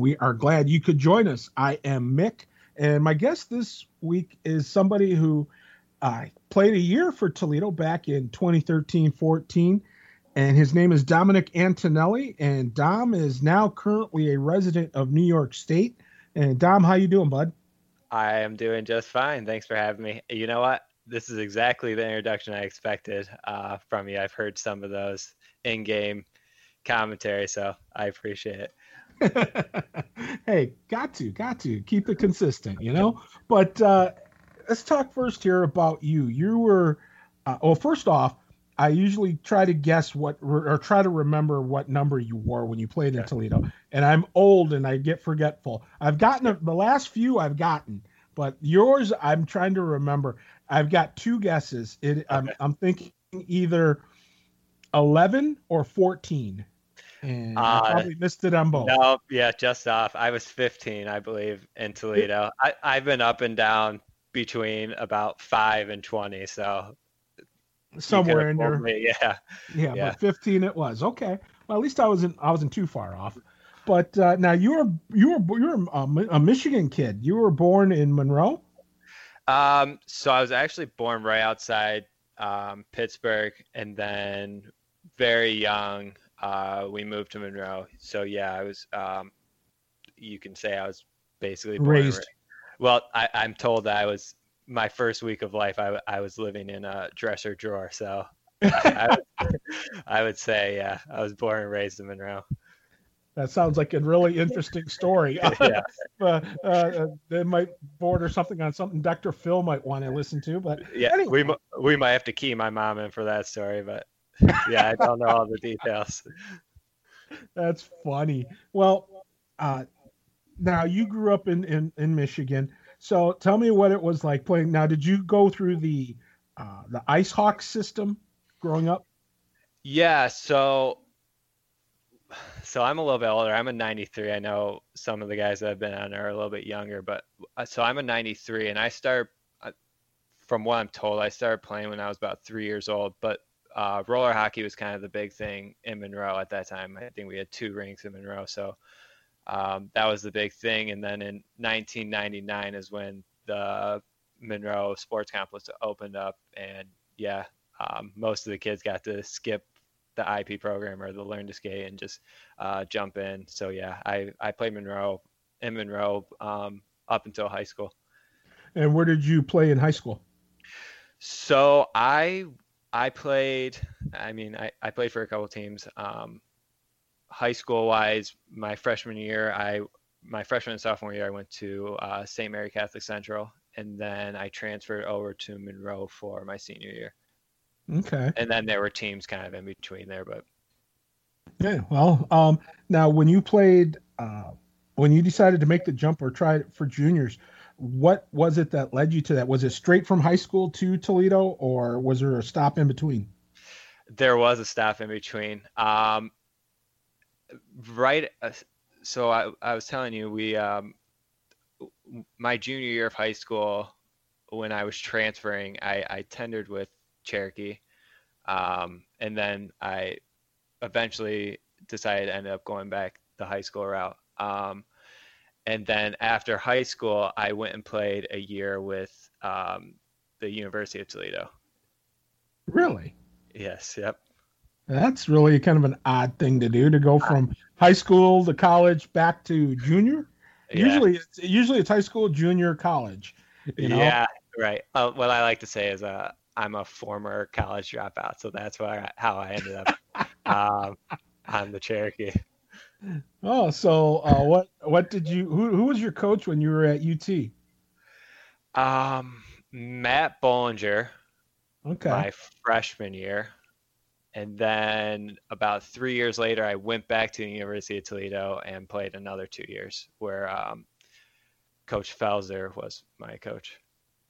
we are glad you could join us. I am Mick, and my guest this week is somebody who uh, played a year for Toledo back in 2013 14, and his name is Dominic Antonelli. And Dom is now currently a resident of New York State. And Dom, how you doing, bud? I am doing just fine. Thanks for having me. You know what? This is exactly the introduction I expected uh, from you. I've heard some of those in-game commentary, so I appreciate it. hey, got to, got to keep it consistent, you know. But uh, let's talk first here about you. You were, uh, well, first off, I usually try to guess what or try to remember what number you wore when you played in Toledo. And I'm old and I get forgetful. I've gotten a, the last few I've gotten, but yours I'm trying to remember. I've got two guesses. It. I'm, I'm thinking either 11 or 14. And uh, I probably missed it on both. No, yeah, just off. I was 15, I believe, in Toledo. I, I've been up and down between about five and 20. So somewhere in there. Me, yeah. yeah. yeah. but 15 it was. Okay. Well, at least I wasn't I wasn't too far off. But uh, now you were you were you were a, a Michigan kid. You were born in Monroe. Um, so I was actually born right outside um, Pittsburgh, and then very young, uh, we moved to Monroe. So yeah, I was. Um, you can say I was basically raised. Well, I, I'm told that I was my first week of life. I, I was living in a dresser drawer, so I, I, would, I would say yeah, I was born and raised in Monroe. That sounds like a really interesting story. yeah. uh, uh, they might border something on something Dr. Phil might want to listen to, but yeah, anyway. we we might have to key my mom in for that story, but yeah, I don't know all the details. That's funny. Well, uh, now you grew up in, in in Michigan, so tell me what it was like playing. Now, did you go through the uh, the Ice Hawk system growing up? Yeah, so so I'm a little bit older. I'm a 93. I know some of the guys that I've been on are a little bit younger, but uh, so I'm a 93, and I start uh, from what I'm told, I started playing when I was about three years old. But uh, roller hockey was kind of the big thing in Monroe at that time. I think we had two rinks in Monroe, so um, that was the big thing. And then in 1999 is when the Monroe Sports Complex opened up, and yeah, um, most of the kids got to skip the IP program or the Learn to Skate and just uh, jump in. So yeah, I I played Monroe in Monroe um, up until high school. And where did you play in high school? So I I played. I mean, I, I played for a couple teams. Um, high school wise, my freshman year, I my freshman and sophomore year, I went to uh, St. Mary Catholic Central, and then I transferred over to Monroe for my senior year. Okay. And then there were teams kind of in between there, but yeah. Well, um, now when you played, uh, when you decided to make the jump or try it for juniors, what was it that led you to that? Was it straight from high school to Toledo, or was there a stop in between? There was a stop in between. Um, right. Uh, so I, I was telling you, we, um, my junior year of high school, when I was transferring, I, I tendered with Cherokee, um, and then I eventually decided to end up going back the high school route. Um, and then after high school, I went and played a year with um, the University of Toledo. Really? Yes. Yep. That's really kind of an odd thing to do to go from high school to college back to junior. Yeah. Usually, it's, usually it's high school, junior, college. You know? Yeah, right. Uh, what I like to say is, uh, I'm a former college dropout, so that's why how I ended up um, on the Cherokee. Oh, so uh, what what did you who who was your coach when you were at UT? Um, Matt Bollinger. Okay. My freshman year, and then about three years later, I went back to the University of Toledo and played another two years, where um, Coach Felser was my coach.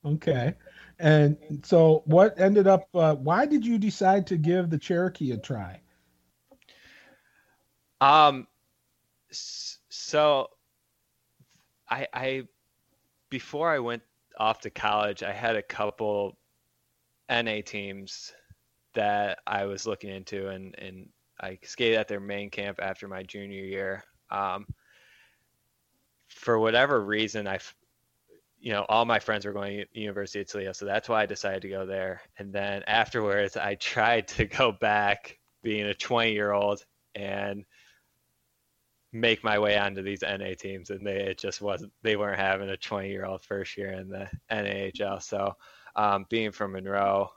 Okay, and so what ended up? Uh, why did you decide to give the Cherokee a try? Um, so I, I before I went off to college, I had a couple NA teams that I was looking into, and and I skated at their main camp after my junior year. Um, for whatever reason, I, you know, all my friends were going to University of Toledo, so that's why I decided to go there. And then afterwards, I tried to go back, being a 20 year old, and make my way onto these NA teams, and they it just wasn't. They weren't having a 20 year old first year in the NAHL. So, um, being from Monroe,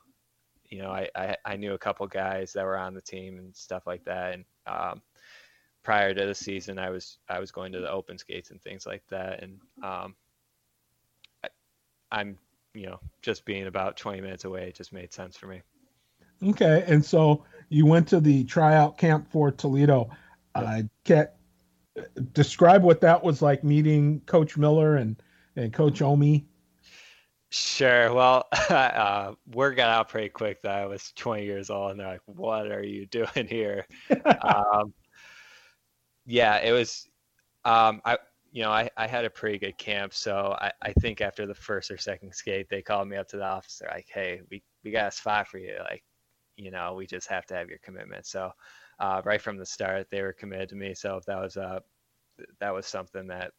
you know, I, I, I knew a couple guys that were on the team and stuff like that, and um, prior to the season, I was I was going to the open skates and things like that, and um, I, I'm you know just being about 20 minutes away, it just made sense for me. Okay, and so you went to the tryout camp for Toledo. Uh, Kat, describe what that was like meeting Coach Miller and and Coach Omi. Sure. Well, uh, word got out pretty quick that I was 20 years old, and they're like, "What are you doing here?" um, yeah, it was. Um, I you know I, I had a pretty good camp, so I, I think after the first or second skate, they called me up to the office. They're like, "Hey, we we got a spot for you. Like, you know, we just have to have your commitment." So uh, right from the start, they were committed to me. So that was uh, that was something that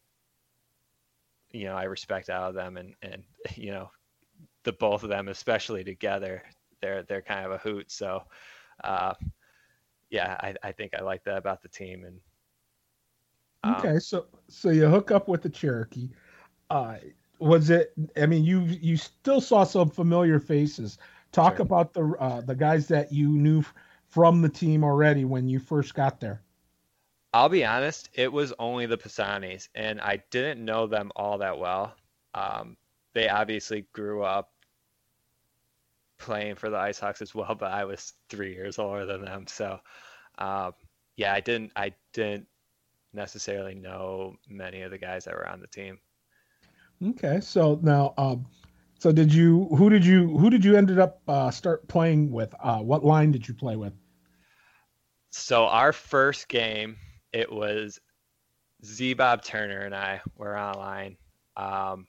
you know I respect out of them, and and you know the both of them, especially together, they're they're kind of a hoot. So. Uh, yeah, I, I think I like that about the team, and um, okay, so so you hook up with the Cherokee. Uh, was it? I mean, you you still saw some familiar faces. Talk sure. about the uh, the guys that you knew from the team already when you first got there. I'll be honest, it was only the Pisanis, and I didn't know them all that well. Um, they obviously grew up playing for the Ice Hawks as well, but I was three years older than them, so um, yeah, I didn't I didn't necessarily know many of the guys that were on the team. Okay, so now, um, so did you? Who did you? Who did you ended up uh, start playing with? Uh, what line did you play with? So our first game, it was Z Bob Turner and I were online. Um,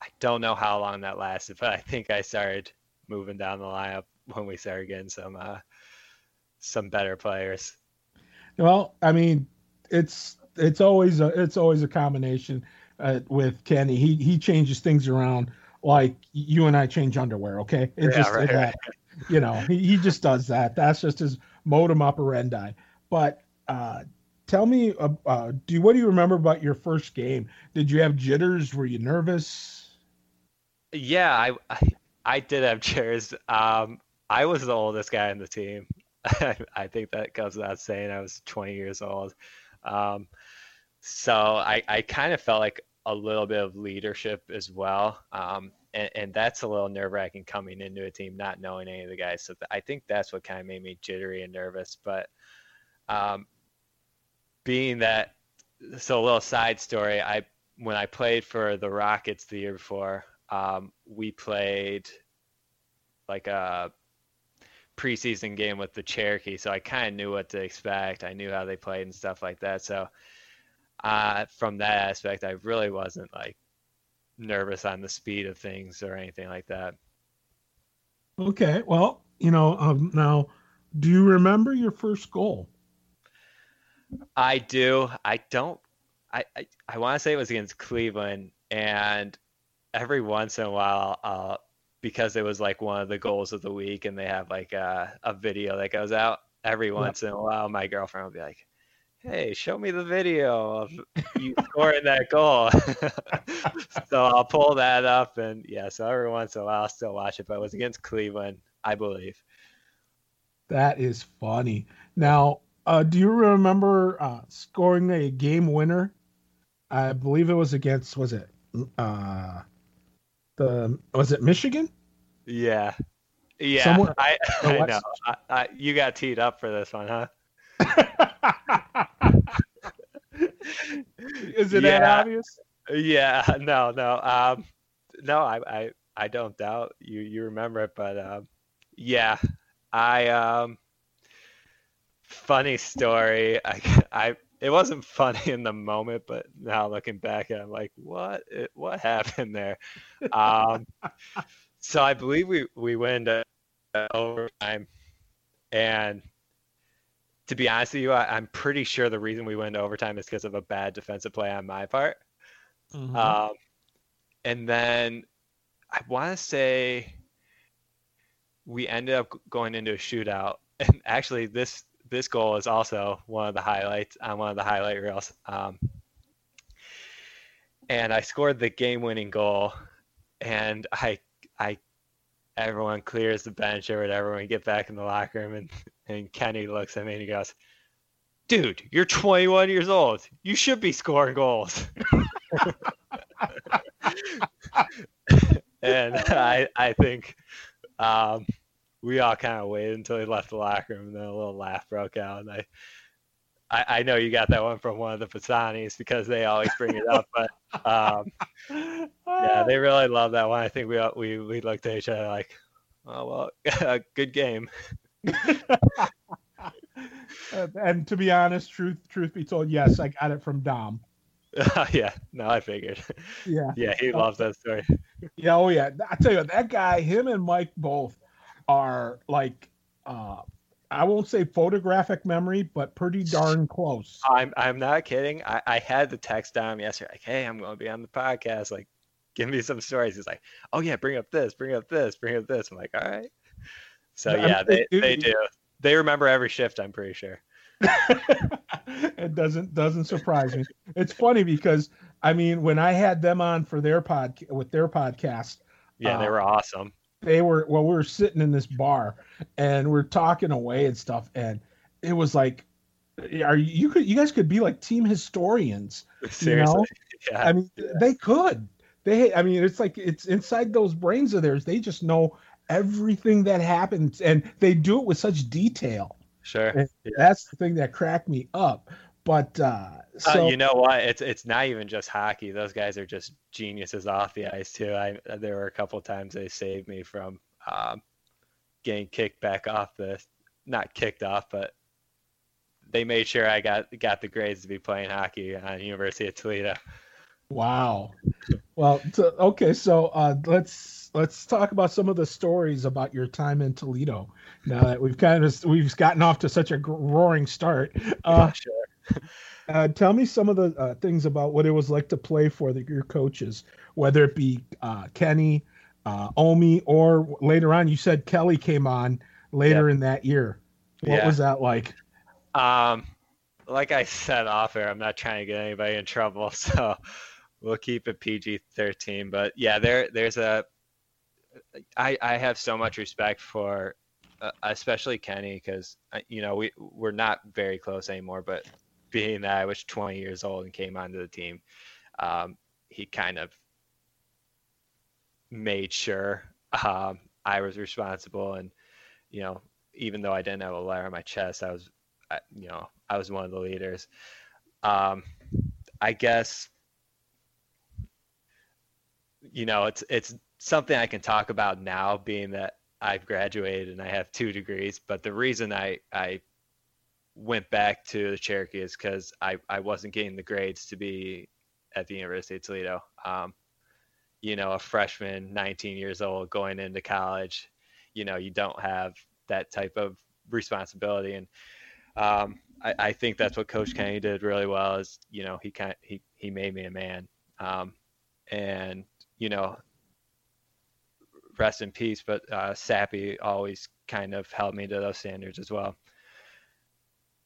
I don't know how long that lasted, but I think I started moving down the lineup when we started getting some uh, some better players. Well, I mean, it's it's always a it's always a combination uh, with Kenny. He he changes things around like you and I change underwear. Okay, it's yeah, just right, right. you know he, he just does that. That's just his modem operandi. But uh, tell me, uh, uh, do what do you remember about your first game? Did you have jitters? Were you nervous? Yeah, I I, I did have jitters. Um, I was the oldest guy in the team. I think that goes without saying. I was 20 years old. Um, so I, I kind of felt like a little bit of leadership as well. Um, and, and, that's a little nerve wracking coming into a team, not knowing any of the guys. So I think that's what kind of made me jittery and nervous. But um, being that, so a little side story, I, when I played for the Rockets the year before, um, we played like a preseason game with the Cherokee, so I kind of knew what to expect. I knew how they played and stuff like that. So uh, from that aspect, I really wasn't like nervous on the speed of things or anything like that. Okay, well, you know, um, now, do you remember your first goal? I do. I don't. I I, I want to say it was against Cleveland, and every once in a while, uh, because it was like one of the goals of the week, and they have like a, a video that goes out every once in a while. My girlfriend will be like, hey, show me the video of you scoring that goal. so I'll pull that up, and yeah, so every once in a while I'll still watch it. But it was against Cleveland, I believe. That is funny. Now, uh, do you remember uh, scoring a game winner? I believe it was against was it uh, the was it Michigan? Yeah, yeah. Somewhere, I, I know. I, I, you got teed up for this one, huh? Is it yeah. that obvious? Yeah, no, no, um, no. I, I, I don't doubt you. You remember it, but um, yeah, I um, funny story. I, I, it wasn't funny in the moment, but now looking back, I'm like, what, it, what happened there? Um, so I believe we we went to overtime, and to be honest with you, I, am pretty sure the reason we went to overtime is because of a bad defensive play on my part. Mm-hmm. Um, and then I want to say we ended up going into a shootout. And actually, this this goal is also one of the highlights on one of the highlight reels. Um, and I scored the game-winning goal, and I I everyone clears the bench or whatever. We get back in the locker room, and and Kenny looks at me and he goes, "Dude, you're 21 years old. You should be scoring goals." and I I think um, we all kind of waited until he left the locker room, and then a little laugh broke out. And I, I, I know you got that one from one of the Pisanis because they always bring it up, but um, yeah, they really love that one. I think we we we looked at each other like, oh well, good game. and to be honest, truth truth be told, yes, I got it from Dom. yeah, no, I figured. Yeah, yeah, he loves that story. Yeah, oh yeah. I tell you, that guy, him and Mike both are like, uh, I won't say photographic memory, but pretty darn close. I'm I'm not kidding. I, I had the text down yesterday, like, hey, I'm going to be on the podcast. Like, give me some stories. He's like, oh yeah, bring up this, bring up this, bring up this. I'm like, all right. So yeah, they, they do. They remember every shift. I'm pretty sure. it doesn't doesn't surprise me. It's funny because I mean, when I had them on for their pod with their podcast, yeah, they uh, were awesome. They were well, we were sitting in this bar and we're talking away and stuff, and it was like, are you, could you guys could be like team historians? Seriously, you know? yeah. I mean, yeah. they could. They, I mean, it's like it's inside those brains of theirs. They just know everything that happens, and they do it with such detail. Sure. Yeah. That's the thing that cracked me up. But uh, uh so uh, you know what? It's it's not even just hockey. Those guys are just geniuses off the ice too. I there were a couple times they saved me from um, getting kicked back off the, not kicked off, but they made sure I got got the grades to be playing hockey on University of Toledo. Wow. Well, okay, so uh, let's let's talk about some of the stories about your time in Toledo. Now that we've kind of we've gotten off to such a roaring start, uh, sure. uh, tell me some of the uh, things about what it was like to play for the, your coaches, whether it be uh, Kenny, uh, Omi, or later on you said Kelly came on later yep. in that year. What yeah. was that like? Um, like I said off air, I'm not trying to get anybody in trouble, so we'll keep it PG thirteen. But yeah, there there's a I I have so much respect for uh, especially Kenny because uh, you know we we're not very close anymore. But being that I was 20 years old and came onto the team, um, he kind of made sure um, I was responsible and you know even though I didn't have a letter on my chest, I was I, you know I was one of the leaders. Um, I guess you know, it's it's something I can talk about now, being that I've graduated and I have two degrees. But the reason I I went back to the Cherokee is because I I wasn't getting the grades to be at the University of Toledo. Um, you know, a freshman, 19 years old, going into college, you know, you don't have that type of responsibility, and um, I, I, think that's what Coach Kenny did really well. Is you know, he kind he he made me a man, um, and you know, rest in peace. But uh, Sappy always kind of held me to those standards as well.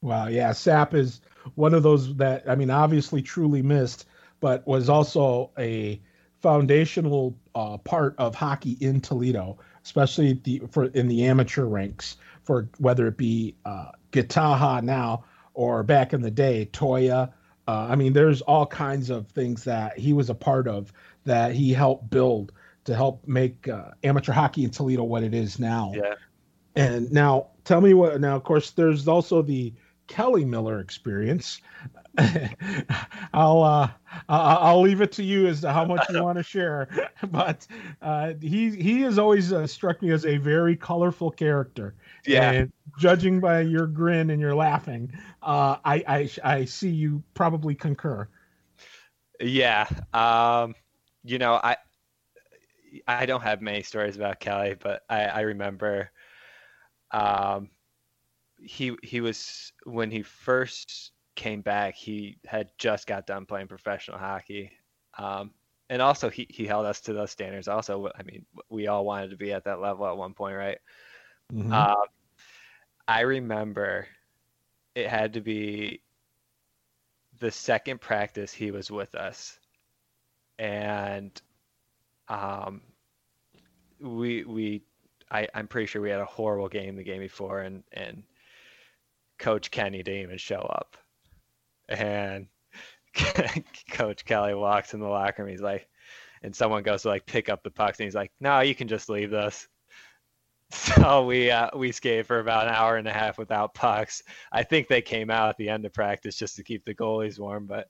Wow, yeah, Sap is one of those that I mean, obviously truly missed, but was also a foundational uh, part of hockey in Toledo, especially the for in the amateur ranks for whether it be uh, Gitaha now or back in the day Toya. Uh, I mean, there's all kinds of things that he was a part of that he helped build to help make uh, amateur hockey in Toledo what it is now. Yeah. And now, tell me what. Now, of course, there's also the Kelly Miller experience. I'll uh, I'll leave it to you as to how much you want to share. But uh, he he has always uh, struck me as a very colorful character. Yeah. And judging by your grin and your laughing, uh, I, I I see you probably concur. Yeah. Um you know, I I don't have many stories about Kelly, but I, I remember um, he he was when he first came back, he had just got done playing professional hockey. Um, and also he, he held us to those standards. Also, I mean, we all wanted to be at that level at one point, right? Mm-hmm. Um, I remember it had to be the second practice he was with us, and um, we we I, I'm pretty sure we had a horrible game the game before, and and Coach Kenny didn't even show up, and Coach Kelly walks in the locker room. He's like, and someone goes to like pick up the pucks, and he's like, "No, you can just leave this." So we uh, we skated for about an hour and a half without pucks. I think they came out at the end of practice just to keep the goalies warm, but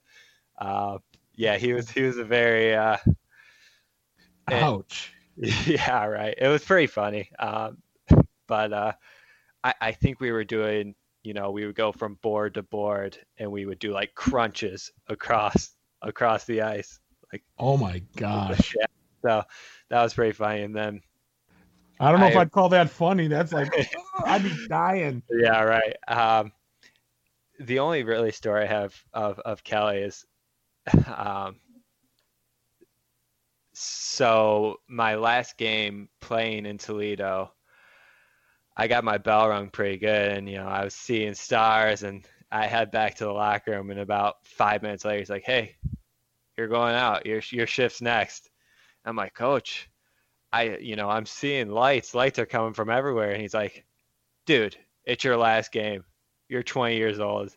uh, yeah, he was he was a very uh, ouch. yeah, right. It was pretty funny, um, but uh, I, I think we were doing you know we would go from board to board and we would do like crunches across across the ice like oh my gosh. Yeah. So that was pretty funny. And then i don't know I, if i'd call that funny. That's like i'd be dying. Yeah right. Um the only really story i have of of kelly is um so my last game playing in toledo I got my bell rung pretty good, and you know I was seeing stars, and I head back to the locker room, and about five minutes later, he's like, "Hey, you're going out. Your your shift's next." I'm like, "Coach, I you know I'm seeing lights. Lights are coming from everywhere," and he's like, "Dude, it's your last game. You're 20 years old.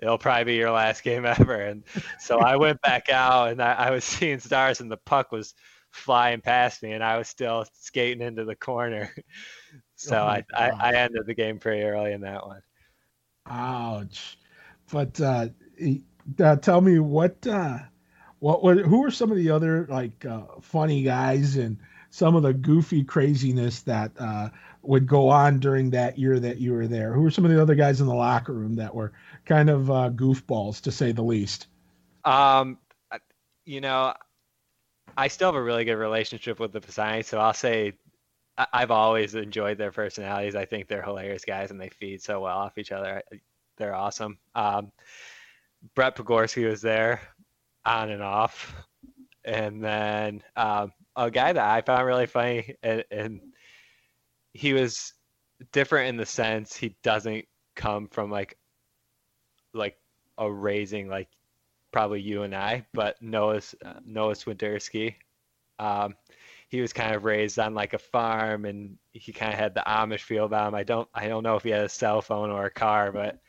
It'll probably be your last game ever." And so I went back out, and I, I was seeing stars, and the puck was flying past me, and I was still skating into the corner. So oh I, I, I ended the game pretty early in that one. Ouch! But uh, uh, tell me what uh, what what who are some of the other like uh, funny guys and some of the goofy craziness that uh, would go on during that year that you were there? Who were some of the other guys in the locker room that were kind of uh, goofballs to say the least? Um, you know, I still have a really good relationship with the Pisani, so I'll say I've always enjoyed their personalities. I think they're hilarious guys and they feed so well off each other. They're awesome. Um, Brett Pogorski was there on and off. And then um, a guy that I found really funny, and, and he was different in the sense he doesn't come from like like a raising like probably you and I, but Noah uh, Noah Swinderski. Um, he was kind of raised on like a farm and he kind of had the Amish feel about him. I don't I don't know if he had a cell phone or a car, but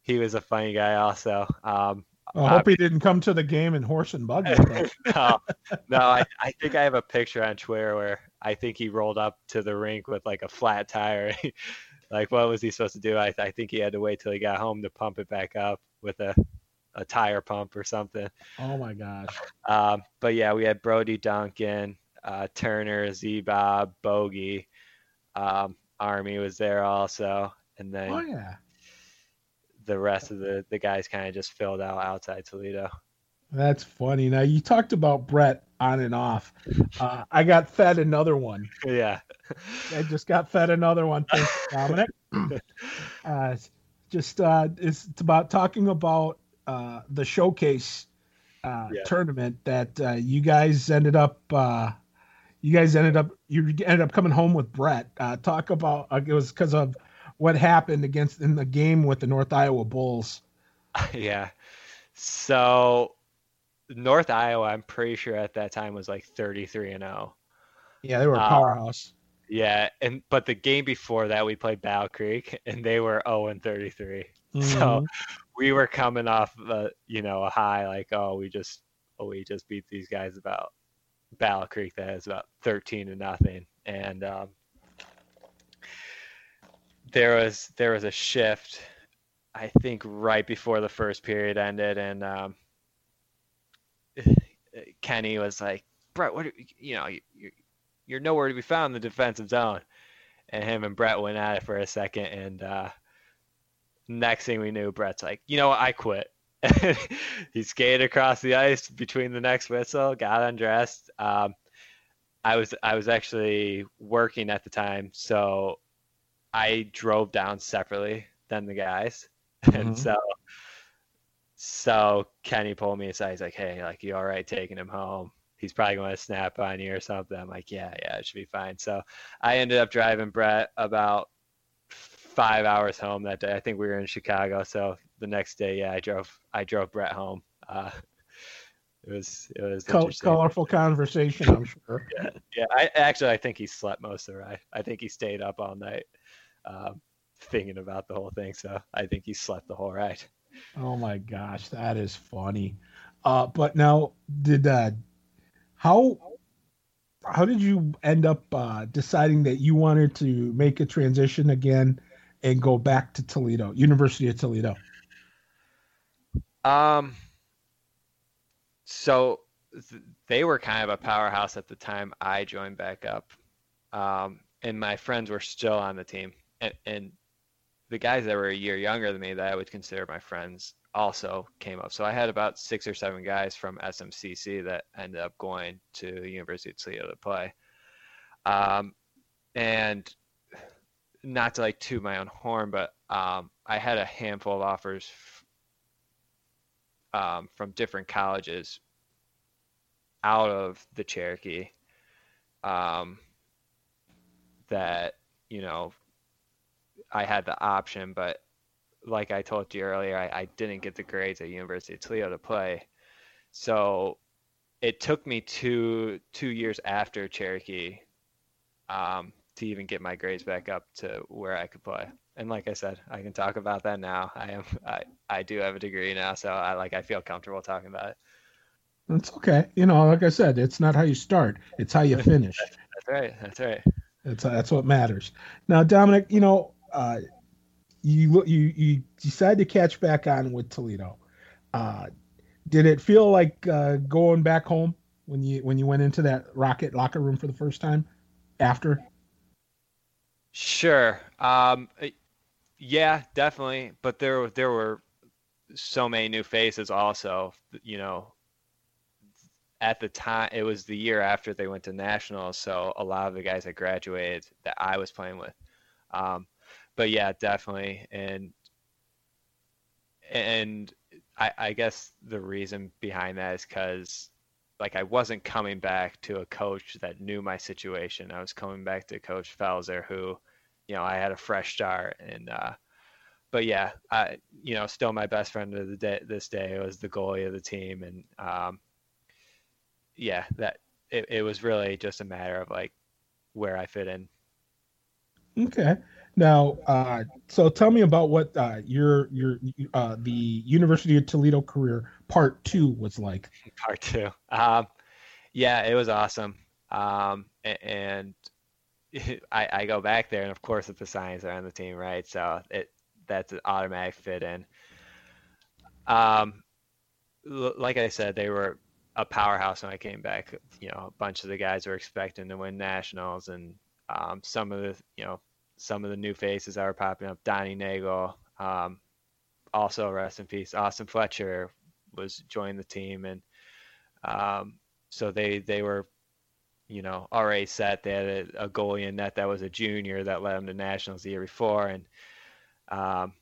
he was a funny guy also. Um, I hope he didn't come to the game in horse and buggy. no, no I, I think I have a picture on Twitter where I think he rolled up to the rink with like a flat tire. like, what was he supposed to do? I, I think he had to wait till he got home to pump it back up with a, a tire pump or something. Oh my gosh. Um, but yeah, we had Brody Duncan, uh, Turner, Z Bob, Bogey, um, Army was there also, and then oh yeah, the rest of the the guys kind of just filled out outside Toledo. That's funny. Now you talked about Brett on and off. Uh, I got fed another one. Yeah, I just got fed another one. Thanks, Dominic. uh, just uh, it's, it's about talking about uh, the showcase uh, yeah. tournament that uh, you guys ended up uh, you guys ended up you ended up coming home with Brett. Uh, talk about uh, it was because of what happened against in the game with the North Iowa Bulls. Yeah, so North Iowa, I'm pretty sure at that time was like 33 and 0. Yeah, they were a uh, powerhouse. yeah, and but the game before that we played Battle Creek and they were 0 and 33. Mm-hmm. So we were coming off, uh, you know, a high like, oh, we just, oh, we just beat these guys about Battle Creek that has about 13 to nothing. And um, there was there was a shift, I think, right before the first period ended, and um, Kenny was like, "Brett, what? Are, you know, you, you're nowhere to be found in the defensive zone." And him and Brett went at it for a second, and uh, next thing we knew, Brett's like, "You know what? I quit." he skated across the ice between the next whistle, got undressed. Um, I was I was actually working at the time, so I drove down separately than the guys, mm-hmm. and so so Kenny pulled me aside. He's like, "Hey, like you all right taking him home? He's probably going to snap on you or something." I'm like, "Yeah, yeah, it should be fine." So I ended up driving Brett about five hours home that day. I think we were in Chicago, so the next day, yeah, I drove I drove Brett home. Uh, it was it was Col- colorful conversation, I'm sure. yeah, yeah. I actually I think he slept most of the ride. I think he stayed up all night, um, thinking about the whole thing. So I think he slept the whole ride. Oh my gosh, that is funny. Uh, but now, did uh, how how did you end up uh, deciding that you wanted to make a transition again and go back to Toledo, University of Toledo? Um, so th- they were kind of a powerhouse at the time I joined back up. Um, and my friends were still on the team. And, and the guys that were a year younger than me that I would consider my friends also came up. So I had about six or seven guys from SMCC that ended up going to the University of Toledo to play. Um, and not to like toot my own horn, but um, I had a handful of offers um, from different colleges out of the Cherokee um, that you know I had the option, but like I told you earlier, I, I didn't get the grades at University of Toledo to play, so it took me two two years after Cherokee um, to even get my grades back up to where I could play and like I said, I can talk about that now. I am I, I do have a degree now, so I like I feel comfortable talking about it. That's okay. You know, like I said, it's not how you start; it's how you finish. that's right. That's right. That's that's what matters. Now, Dominic, you know, uh, you you you decide to catch back on with Toledo. Uh, did it feel like uh, going back home when you when you went into that Rocket locker room for the first time after? Sure. Um, yeah, definitely. But there there were so many new faces also. You know, at the time it was the year after they went to nationals, so a lot of the guys that graduated that I was playing with. Um, but yeah, definitely, and and I, I guess the reason behind that is because like I wasn't coming back to a coach that knew my situation. I was coming back to Coach Felser, who, you know, I had a fresh start, and uh, but yeah, I you know still my best friend of the day this day was the goalie of the team, and um, yeah, that it, it was really just a matter of like where I fit in. Okay. Now, uh, so tell me about what uh, your your uh, the University of Toledo career part two was like. Part two, um, yeah, it was awesome, um, and, I, I go back there, and of course, if the Pisanis are on the team, right? So it that's an automatic fit in. Um, like I said, they were a powerhouse when I came back. You know, a bunch of the guys were expecting to win nationals, and um, some of the you know some of the new faces that were popping up. Donnie Nagel, um, also rest in peace. Austin Fletcher was joining the team, and um, so they they were you know already set. They had a, a goalie in net that was a junior that led them to nationals the year before, and um,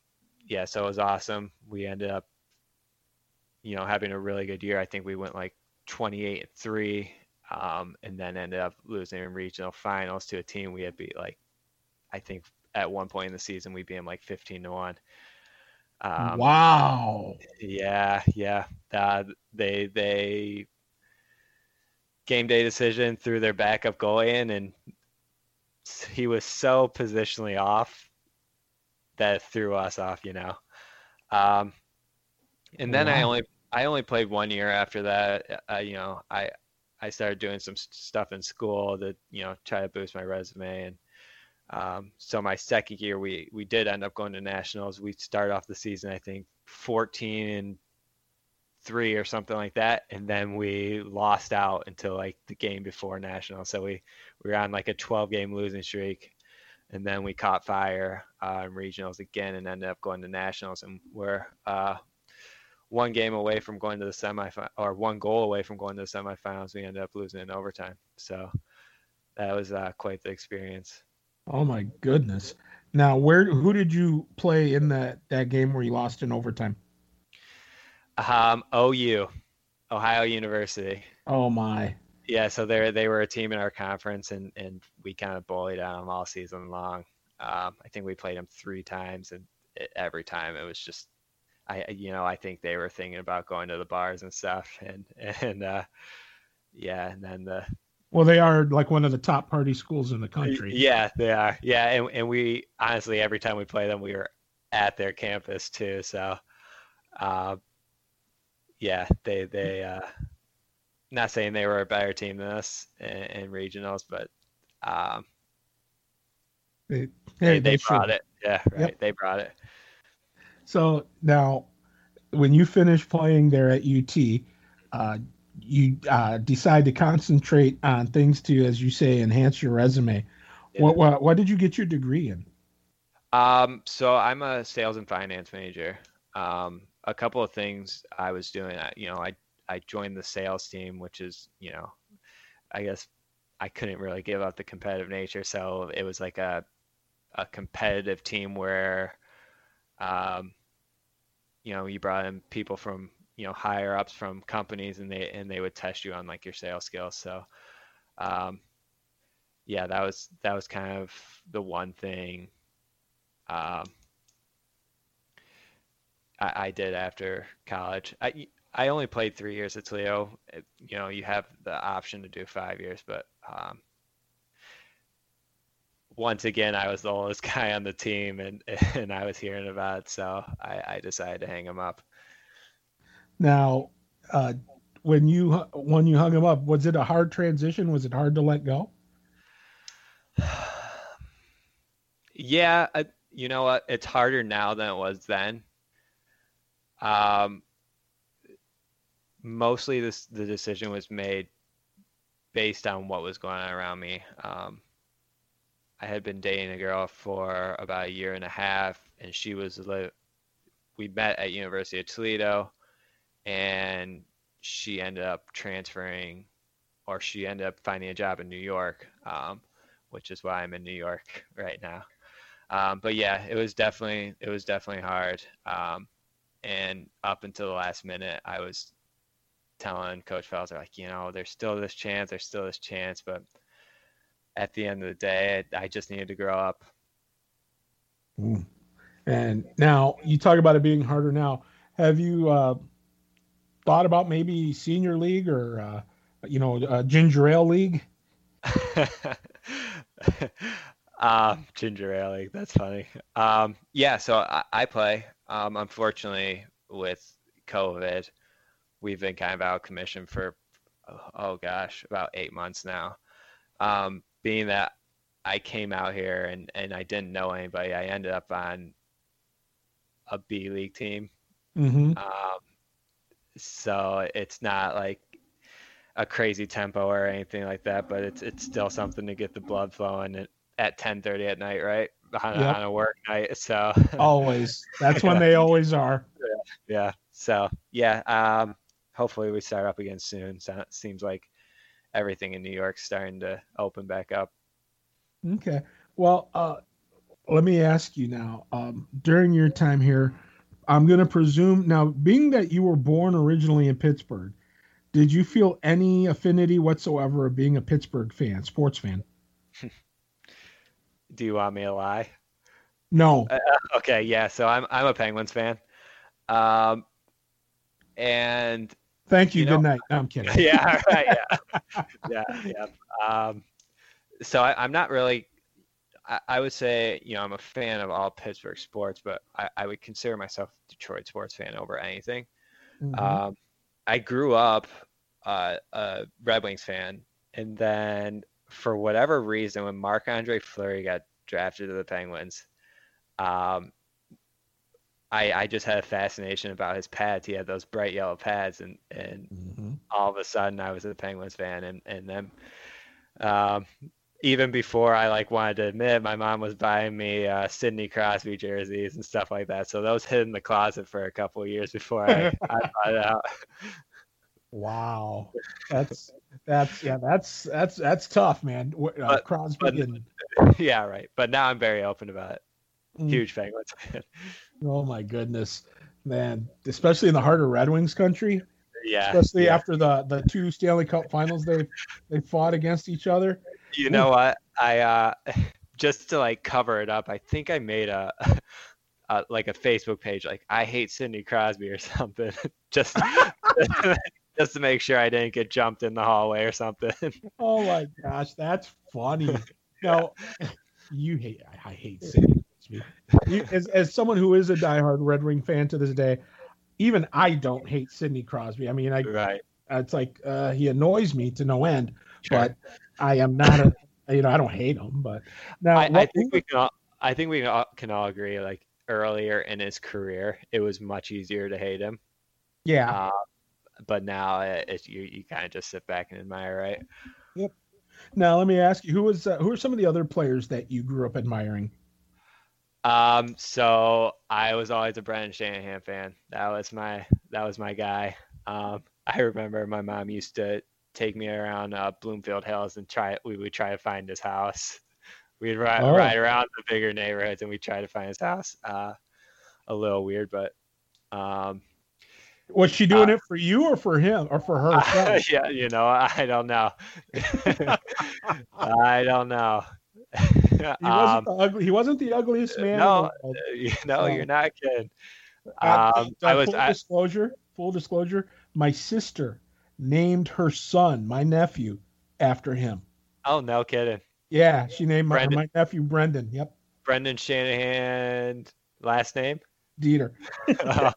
yeah, so it was awesome. We ended up, you know, having a really good year. I think we went like 28 and three, um, and then ended up losing in regional finals to a team we had beat. Like, I think at one point in the season we beat them like 15 to one. Um, wow. Yeah, yeah. Uh, they they game day decision threw their backup goalie in, and he was so positionally off that threw us off, you know. Um, and then wow. I only I only played one year after that. Uh, you know, I I started doing some stuff in school to you know try to boost my resume, and um, so my second year we we did end up going to nationals. We started off the season I think 14 and three or something like that, and then we lost out until like the game before nationals. So we we were on like a 12 game losing streak and then we caught fire uh, in regionals again and ended up going to nationals and we're uh, one game away from going to the semi or one goal away from going to the semifinals. We ended up losing in overtime. So that was uh, quite the experience. Oh my goodness. Now where who did you play in that that game where you lost in overtime Um, OU, Ohio University. Oh my. Yeah, so they they were a team in our conference, and and we kind of bullied on them all season long. Um, I think we played them three times, and it, every time it was just, I you know I think they were thinking about going to the bars and stuff, and and uh, yeah, and then the well, they are like one of the top party schools in the country. Yeah, they are. Yeah, and and we honestly every time we play them, we were at their campus too. So, uh, yeah, they they uh, not saying they were a better team than us in, in regionals, but um, they, they, they, brought it. Yeah, right. Yep. They brought it. So now, when you finish playing there at UT, uh, you uh, decide to concentrate on things to, as you say, enhance your resume. Yeah. What, what what did you get your degree in? Um, so I'm a sales and finance major. Um, a couple of things I was doing, you know, I I joined the sales team, which is, you know, I guess I couldn't really give up the competitive nature, so it was like a a competitive team where, um, you know, you brought in people from you know higher ups from companies, and they and they would test you on like your sales skills. So, um, yeah, that was that was kind of the one thing. Um, I, I did after college. I I only played three years at Toledo. It, you know, you have the option to do five years, but um, once again, I was the oldest guy on the team, and and I was hearing about it, so I, I decided to hang him up. Now, uh, when you when you hung him up, was it a hard transition? Was it hard to let go? yeah, I, you know what? It's harder now than it was then. Um, mostly this the decision was made based on what was going on around me. Um, I had been dating a girl for about a year and a half, and she was we met at University of Toledo, and she ended up transferring, or she ended up finding a job in New York, um, which is why I'm in New York right now. Um, but yeah, it was definitely it was definitely hard. Um, and up until the last minute, I was telling Coach Felser, like, you know, there's still this chance, there's still this chance, but at the end of the day, I just needed to grow up. Mm. And now you talk about it being harder now. Have you uh, thought about maybe senior league or, uh, you know, uh, ginger ale league? um, ginger ale league. That's funny. Um, yeah, so I, I play. Um, unfortunately, with COVID, we've been kind of out of commission for oh gosh about eight months now. Um, being that i came out here and, and i didn't know anybody i ended up on a b league team. Mm-hmm. um, so it's not like a crazy tempo or anything like that but it's it's still something to get the blood flowing at 10:30 at night right on, yep. on, a work night so always that's when they always are yeah, yeah. so yeah um hopefully we start up again soon. So it seems like everything in New York's starting to open back up. Okay. Well, uh, let me ask you now. Um, during your time here, I'm going to presume now, being that you were born originally in Pittsburgh, did you feel any affinity whatsoever of being a Pittsburgh fan, sports fan? Do you want me to lie? No. Uh, okay, yeah. So I'm I'm a Penguins fan, um, and Thank you. you know, good night. No, I'm kidding. Yeah. Right, yeah. yeah. Yeah. Um, so I, am not really. I, I, would say you know I'm a fan of all Pittsburgh sports, but I, I would consider myself a Detroit sports fan over anything. Mm-hmm. Um, I grew up uh, a Red Wings fan, and then for whatever reason, when Marc Andre Fleury got drafted to the Penguins, um, I, I just had a fascination about his pads. He had those bright yellow pads, and and mm-hmm. all of a sudden I was a Penguins fan, and and then um, even before I like wanted to admit, my mom was buying me uh, Sidney Crosby jerseys and stuff like that. So those hid in the closet for a couple of years before I, I bought it out. Wow, that's that's yeah, that's that's that's tough, man. Uh, but, Crosby but, yeah, right. But now I'm very open about it. Mm. Huge Penguins. Oh my goodness. Man, especially in the heart of Red Wings country. Yeah. Especially yeah. after the the two Stanley Cup finals they they fought against each other. You know what? I uh just to like cover it up, I think I made a, a like a Facebook page like I hate Sidney Crosby or something. just just to make sure I didn't get jumped in the hallway or something. Oh my gosh, that's funny. No, you hate I, I hate Sidney Crosby. You, as as someone who is a diehard Red Wing fan to this day, even I don't hate Sidney Crosby. I mean, I right. it's like uh, he annoys me to no end, Sure. but I am not a you know I don't hate him. But now I, I think we can all, I think we can all, can all agree like earlier in his career it was much easier to hate him. yeah, Uh, but now it, it's you you kind of just sit back and admire, right? Yep. Now let me ask you, who was uh, who are some of the other players that you grew up admiring? Um, so I was always a Brendan Shanahan fan. That was my that was my guy. Um, I remember my mom used to take me around uh, Bloomfield Hills and try we would try to find his house. We'd ride, Oh. ride around the bigger neighborhoods and we'd try to find his house. Uh, a little weird, but um, Was she doing Uh, it for you or for him or for her? yeah, you know, I don't know. I don't know. He wasn't um, the ugly. He wasn't the ugliest man. no, world. you know, Oh. you're not kidding. Uh, Um, uh, I was full I, disclosure. Full disclosure. My sister named her son, my nephew, after him. oh no kidding. Yeah, she named my, my nephew Brendan. Yep, Brendan Shanahan last name. Dieter.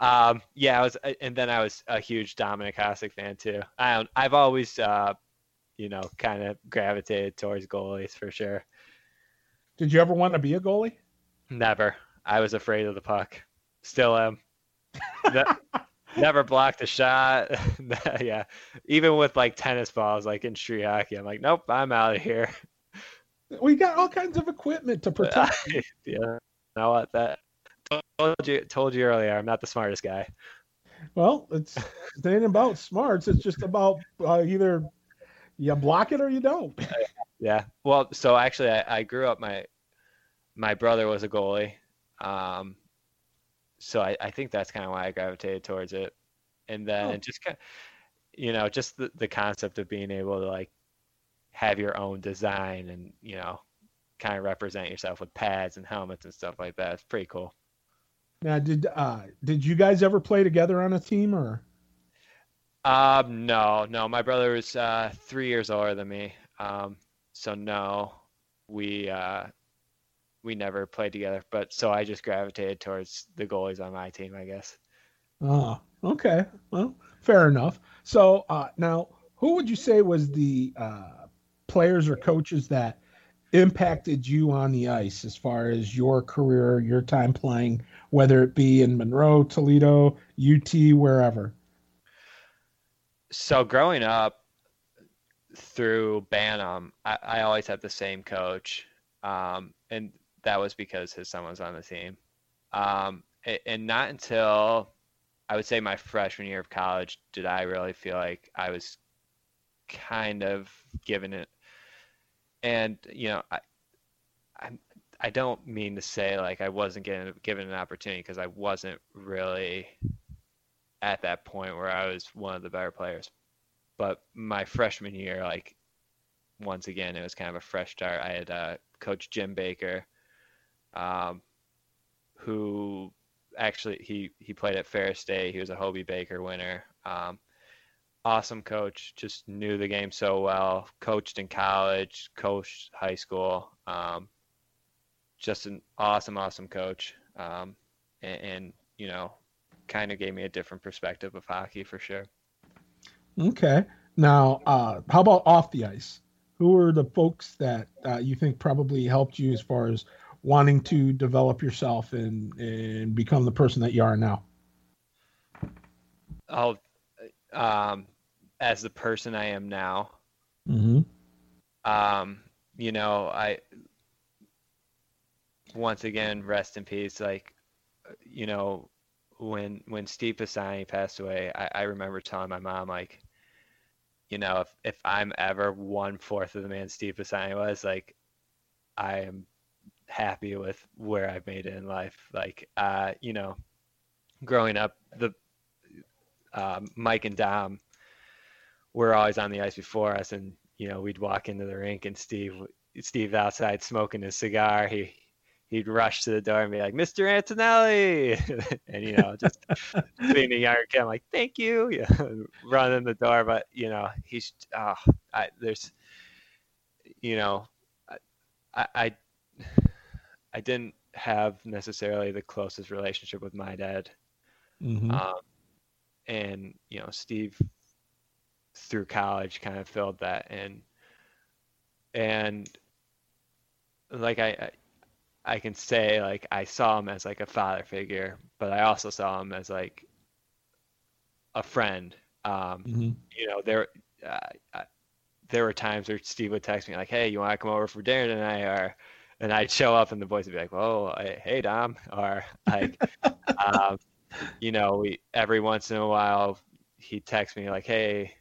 um, yeah, I was, and then I was a huge Dominik Hasek fan too. I don't, I've always, uh, you know, kind of gravitated towards goalies for sure. Did you ever want to be a goalie? Never. I was afraid of the puck. Still am. Ne- Never blocked a shot. yeah. Even with like tennis balls, like in street hockey, I'm like, nope, I'm out of here. We got all kinds of equipment to protect. yeah. Know what? That told you told you earlier. I'm not the smartest guy. Well, it's it ain't about smarts. It's just about uh, either you block it or you don't. Yeah. Well, so actually, I, I grew up. My my brother was a goalie, um, so I, I think that's kind of why I gravitated towards it. And then Oh. just kind, you know, just the, the concept of being able to like have your own design and you know, kind of represent yourself with pads and helmets and stuff like that. It's pretty cool. Now, did uh, did you guys ever play together on a team or? Um, no, no. My brother was uh, three years older than me. Um, so no, we uh, we never played together. But so I just gravitated towards the goalies on my team, I guess. Oh, okay. Well, fair enough. So uh, now, who would you say was the uh, players or coaches that impacted you on the ice as far as your career, your time playing, whether it be in Monroe, Toledo, UT, wherever? So growing up through Bantam, I, I always had the same coach, um, and that was because his son was on the team. Um, a- and not until I would say my freshman year of college did I really feel like I was kind of given it. And you know, I, I, I don't mean to say like I wasn't given given an opportunity because I wasn't really at that point where I was one of the better players. But my freshman year, like once again, it was kind of a fresh start. I had uh, Coach Jim Baker, um, who actually he he played at Ferris State. He was a Hobey Baker winner. Um, awesome coach, just knew the game so well. Coached in college, coached high school. Um, just an awesome, awesome coach. Um, and, and you know, kind of gave me a different perspective of hockey for sure. Okay. Now, uh, how about off the ice? Who are the folks that uh, you think probably helped you as far as wanting to develop yourself and and become the person that you are now? I'll, um, as the person I am now, Mm-hmm. um, you know, I once again rest in peace. Like, you know, when when Steve Pisani passed away, I, I remember telling my mom like, you know, if if I'm ever one fourth of the man Steve Pisani was, like, I am happy with where I've made it in life. Like, uh, you know, growing up, the uh, Mike and Dom were always on the ice before us, and you know we'd walk into the rink and Steve Steve outside smoking his cigar. He he'd rush to the door and be like, "Mr. Antonelli," and you know, just being a younger kid, I'm like, "Thank you," yeah, run in the door. But you know, he's oh, I, there's, you know, I, I I didn't have necessarily the closest relationship with my dad, mm-hmm. um, and you know, Steve through college kind of filled that and and like I I can say like I saw him as like a father figure, but I also saw him as like a friend. Um, mm-hmm. You know, there uh, there were times where Steve would text me like, "Hey, you want to come over for dinner tonight?" or and I'd show up and the boys would be like, "Whoa, hey Dom," or like, um, you know, we every once in a while he'd text me like, "Hey,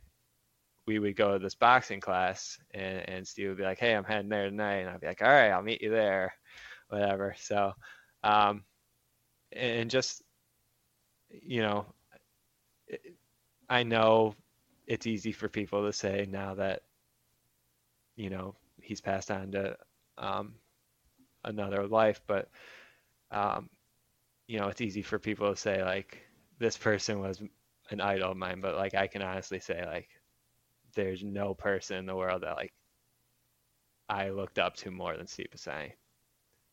we would go to this boxing class and, and Steve would be like, Hey, I'm heading there tonight. And I'd be like, all right, I'll meet you there, whatever. So, um, and just, you know, I know it's easy for people to say now that, you know, he's passed on to, um, another life, but, um, you know, it's easy for people to say like, this person was an idol of mine, but like, I can honestly say like, there's no person in the world that like I looked up to more than Steve Pisani.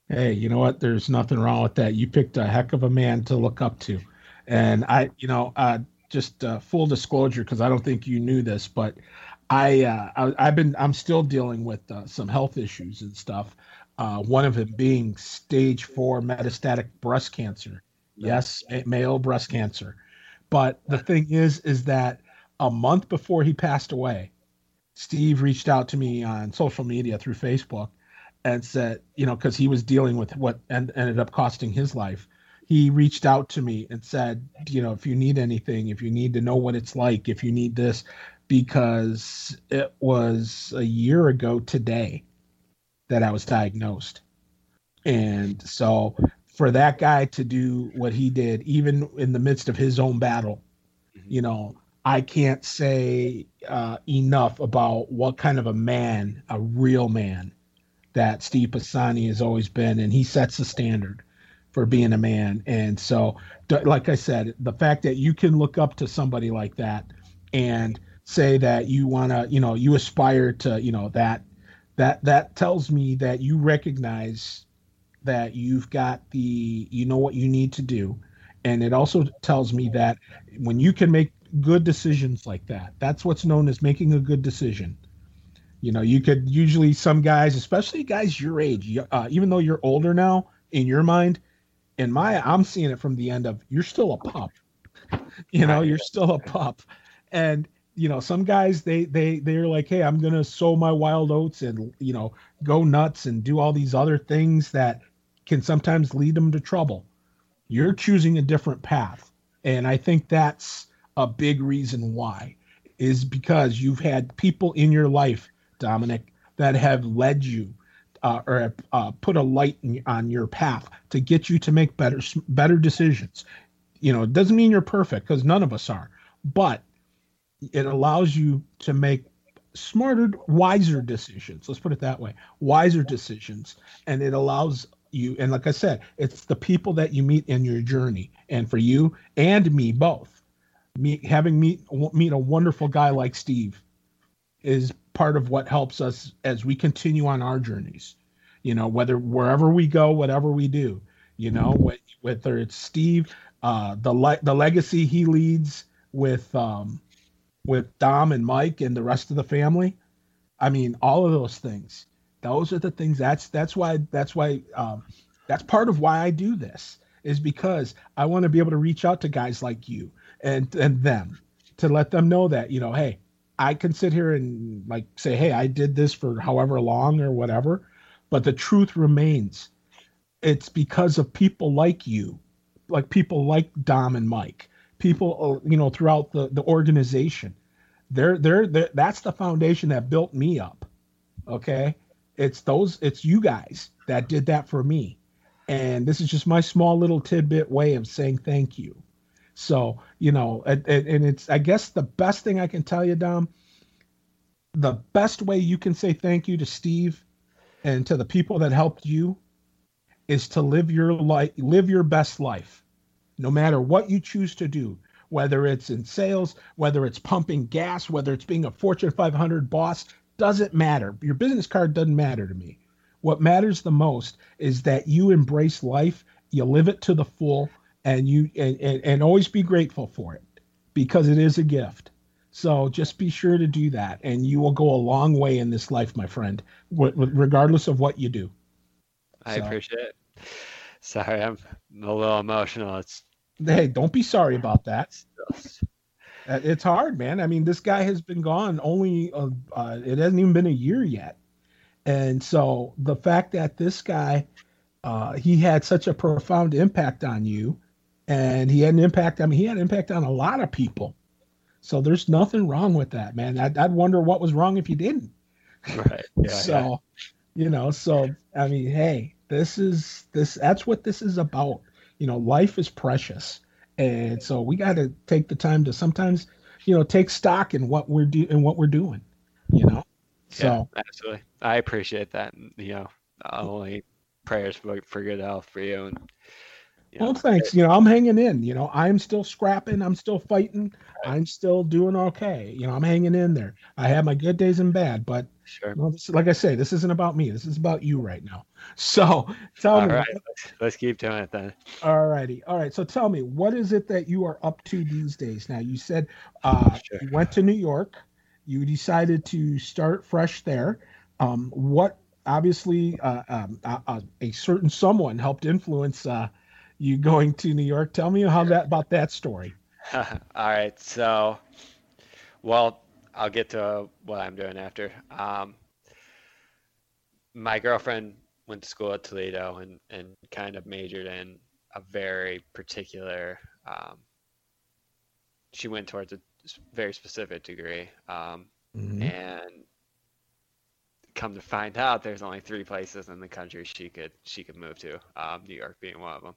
Hey, you know what? There's nothing wrong with that. You picked a heck of a man to look up to, and I, you know, uh, just uh, full disclosure because I don't think you knew this, but I, uh, I have been I'm still dealing with uh, some health issues and stuff. Uh, one of them being stage four metastatic breast cancer. Yes, male breast cancer. But the thing is, is that a month before he passed away, Steve reached out to me on social media through Facebook and said, you know, because he was dealing with what and ended up costing his life. He reached out to me and said, you know, if you need anything, if you need to know what it's like, if you need this, because it was a year ago today that I was diagnosed. And so for that guy to do what he did, even in the midst of his own battle, mm-hmm. you know, I can't say uh, enough about what kind of a man, a real man, that Steve Pisani has always been, and he sets the standard for being a man. And so, like I said, the fact that you can look up to somebody like that and say that you want to, you know, you aspire to, you know, that that that tells me that you recognize that you've got the, you know, what you need to do, and it also tells me that when you can make good decisions like that. That's what's known as making a good decision. You know, you could usually some guys, especially guys your age, uh, even though you're older now, in your mind, in my, I'm seeing it from the end of you're still a pup. you know, you're still a pup, and you know some guys they they they're like, hey, I'm gonna sow my wild oats and you know go nuts and do all these other things that can sometimes lead them to trouble. You're choosing a different path, and I think that's a big reason why is because you've had people in your life, Dominic, that have led you uh, or uh, put a light in, on your path to get you to make better better decisions. You know, it doesn't mean you're perfect because none of us are, but it allows you to make smarter, wiser decisions. Let's put it that way: wiser decisions, and it allows you. And like I said, it's the people that you meet in your journey, and for you and me both meet having meet meet a wonderful guy like Steve is part of what helps us as we continue on our journeys. You know, whether wherever we go, whatever we do, you know, whether it's Steve, uh, the le- the legacy he leads with um, with Dom and Mike and the rest of the family. I mean, all of those things. Those are the things. That's that's why that's why um, that's part of why I do this is because I want to be able to reach out to guys like you and and them to let them know that you know hey i can sit here and like say hey i did this for however long or whatever but the truth remains. It's because of people like you like people like dom and mike people uh, you know throughout the the organization. They're they're, they're that's the foundation that built me up okay? It's those it's you guys that did that for me. And this is just my small little tidbit way of saying thank you So, you know, and, it's, I guess the best thing I can tell you, Dom, the best way you can say thank you to Steve and to the people that helped you is to live your life, live your best life, no matter what you choose to do, whether it's in sales, whether it's pumping gas, whether it's being a Fortune 500 boss, doesn't matter. Your business card doesn't matter to me. What matters the most is that you embrace life, you live it to the full, and you and, and, and always be grateful for it because it is a gift. So just be sure to do that, and you will go a long way in this life, my friend, regardless of what you do. I so. appreciate it. Sorry, I'm a little emotional. It's hey, don't be sorry about that. Uh, it's hard, man. I mean, this guy has been gone only uh, uh, it hasn't even been a year yet, and so the fact that this guy uh, he had such a profound impact on you, and he had an impact. I mean, he had an impact on a lot of people. So there's nothing wrong with that, man. I'd, I'd wonder what was wrong if you didn't. Right. Yeah, so, yeah. you know, so I mean, hey, this is this. That's what this is about. You know, life is precious, and so we got to take the time to sometimes, you know, take stock in what we're doing and what we're doing. You know. So yeah, absolutely, I appreciate that. You know, only prayers for, for good health for you and yeah. Well, thanks. You know, I'm hanging in. You know, I'm still scrapping. I'm still fighting. I'm still doing okay. You know, I'm hanging in there. I have my good days and bad, but sure. Well, this, like I say, this isn't about me. This is about you right now. So tell all me. Right. Let's, let's keep doing it then. All righty. All right. So tell me, what is it that you are up to these days? Now, you said uh, sure. you went to New York. You decided to start fresh there. Um, what obviously uh, um, a certain someone helped influence uh, you going to New York. Tell me how that about that story. All right, so well, I'll get to what I'm doing after. Um, my girlfriend went to school at Toledo and and kind of majored in a very particular. Um, she went towards a very specific degree, um, mm-hmm. and come to find out, there's only three places in the country she could she could move to. Um, New York being one of them.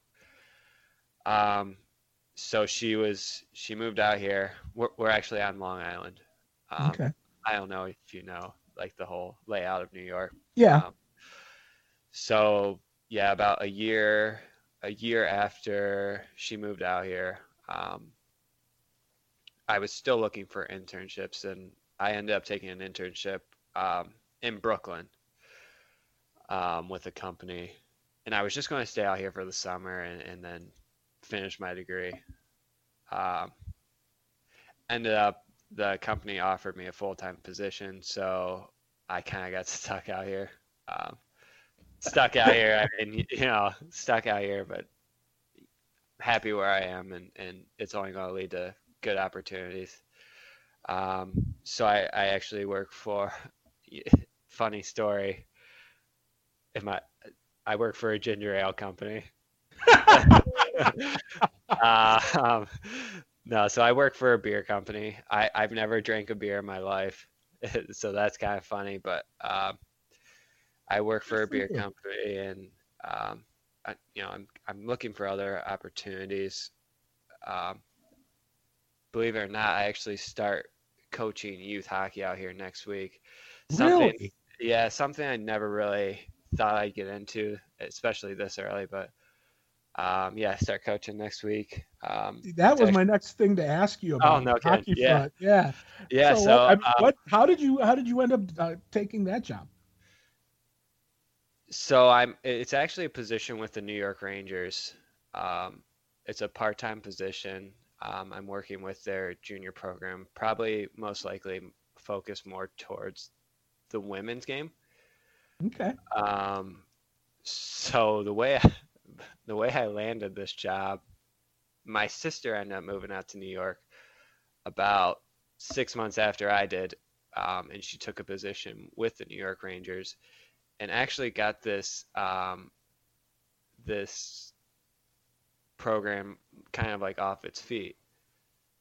Um, so she was she moved out here. We're, we're actually on Long Island. Um, okay. I don't know if you know like the whole layout of New York. Yeah. Um, so yeah, about a year a year after she moved out here, um, I was still looking for internships, and I ended up taking an internship um, in Brooklyn um, with a company, and I was just going to stay out here for the summer and, and then finish my degree. Um, ended up the company offered me a full time position, so I kind of got stuck out here. Um, stuck out here. I mean, you know, stuck out here, but happy where I am, and and it's only going to lead to good opportunities. Um, so I, I actually work for. Funny story. If my I work for a ginger ale company. uh, um, no, so I work for a beer company. I, I've never drank a beer in my life, so that's kind of funny. But um, I work for a beer company, and um, I, you know, I'm I'm looking for other opportunities. Um, believe it or not, I actually start coaching youth hockey out here next week. Something, really? Yeah, something I never really thought I'd get into, especially this early. But um, yeah, start coaching next week. Um, that was actually, my next thing to ask you about. Oh no, hockey yeah. front. Yeah, yeah. So, so what, I mean, um, what, How did you? How did you end up uh, taking that job? So I'm. It's actually a position with the New York Rangers. Um, it's a part-time position. Um, I'm working with their junior program. Probably most likely focus more towards the women's game. Okay. Um, so the way I, the way I landed this job, my sister ended up moving out to New York about six months after I did, um, and she took a position with the New York Rangers, and actually got this um, this program kind of like off its feet.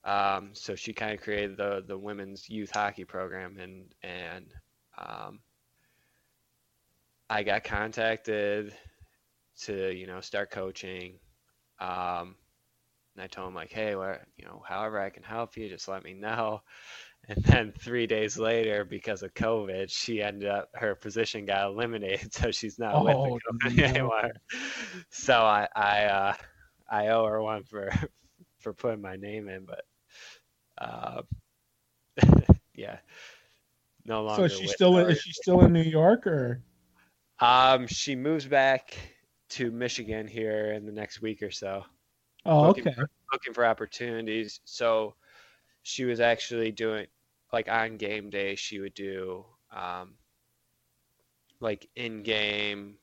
Um, so she kind of created the the women's youth hockey program, and and um, I got contacted to you know start coaching. Um, and I told him like, hey, where you know, however I can help you, just let me know. And then three days later, because of COVID, she ended up her position got eliminated, so she's not oh, with the oh, company no. anymore. So I I uh, I owe her one for for putting my name in, but uh, yeah, no longer. So she's still is she still in New York or? Um, she moves back to Michigan here in the next week or so. Oh, looking okay. For, looking for opportunities. So she was actually doing like on game day. She would do um, like in-game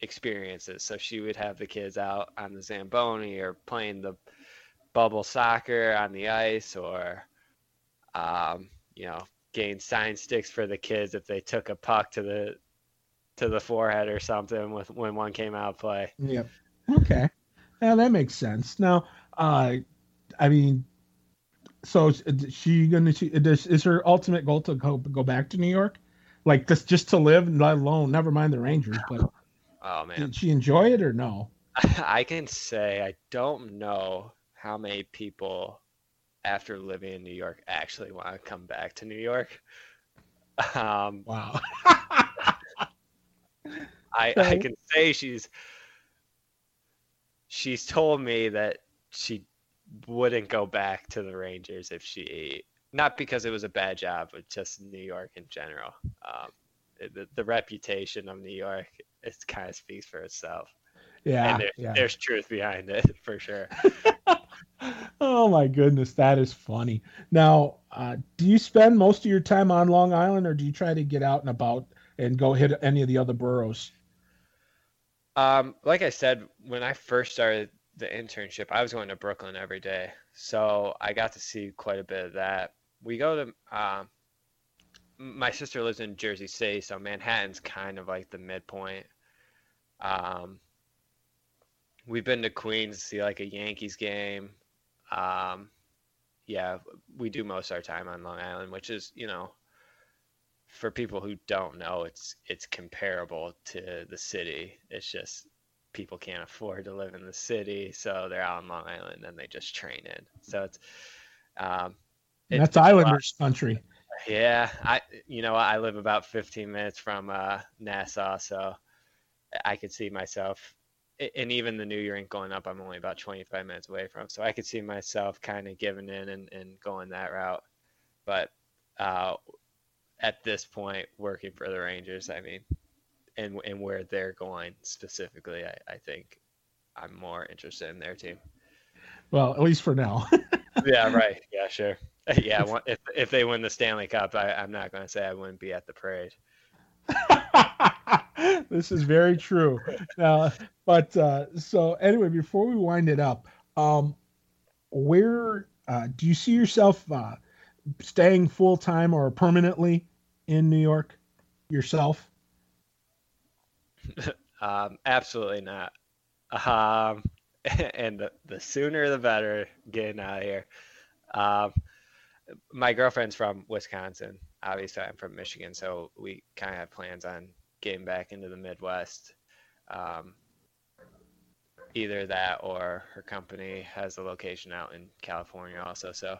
experiences. So she would have the kids out on the Zamboni or playing the bubble soccer on the ice or, um, you know, gain sign sticks for the kids if they took a puck to the to the forehead or something with when one came out of play. Yep. Okay. Yeah, that makes sense. Now, uh, I mean, so is she gonna? She, is her ultimate goal to go go back to New York, like this, just to live, let alone never mind the Rangers? But oh man, did she enjoy it or no? I can say I don't know how many people after living in New York actually want to come back to New York. Um, wow. I, I can say she's she's told me that she wouldn't go back to the Rangers if she not because it was a bad job, but just New York in general. Um, the, the reputation of New York it kind of speaks for itself. Yeah, there, yeah. there's truth behind it for sure. oh my goodness, that is funny. Now, uh, do you spend most of your time on Long Island, or do you try to get out and about and go hit any of the other boroughs? Um, like I said, when I first started the internship, I was going to Brooklyn every day, so I got to see quite a bit of that. We go to uh, my sister lives in Jersey City, so Manhattan's kind of like the midpoint. Um, we've been to Queens to see like a Yankees game. Um, yeah, we do most of our time on Long Island, which is you know, for people who don't know, it's it's comparable to the city. It's just people can't afford to live in the city, so they're out on Long Island and they just train in. So it's um, that's Islanders country. Yeah, I you know I live about 15 minutes from uh, Nassau, so I could see myself, and even the new rink going up, I'm only about 25 minutes away from, so I could see myself kind of giving in and, and going that route. But uh, at this point, working for the Rangers, I mean, and and where they're going specifically, I, I think I'm more interested in their team. Well, at least for now. yeah, right. Yeah, sure. Yeah, if if they win the Stanley Cup, I, I'm not going to say I wouldn't be at the parade. this is very true. Uh, but uh, so anyway, before we wind it up, um, where uh, do you see yourself uh, staying full time or permanently in New York yourself? um, absolutely not. Um, and the, the sooner the better getting out of here. Um, my girlfriend's from Wisconsin. Obviously, I'm from Michigan, so we kind of have plans on getting back into the Midwest. Um, either that or her company has a location out in California also. So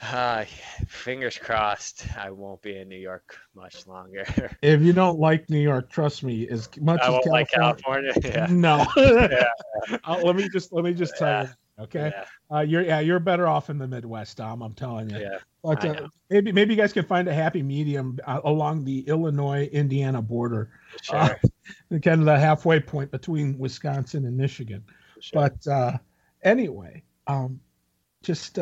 uh, fingers crossed, I won't be in New York much longer. if you don't like New York, trust me, as much I as California, like California, yeah. no. yeah. uh, let me just let me just tell yeah. you. Okay. Uh, you're yeah you're better off in the Midwest, Dom. I'm telling you. Yeah. But uh, maybe maybe you guys can find a happy medium uh, along the Illinois Indiana border, sure. uh, kind of the halfway point between Wisconsin and Michigan. Sure. But uh, anyway, um, just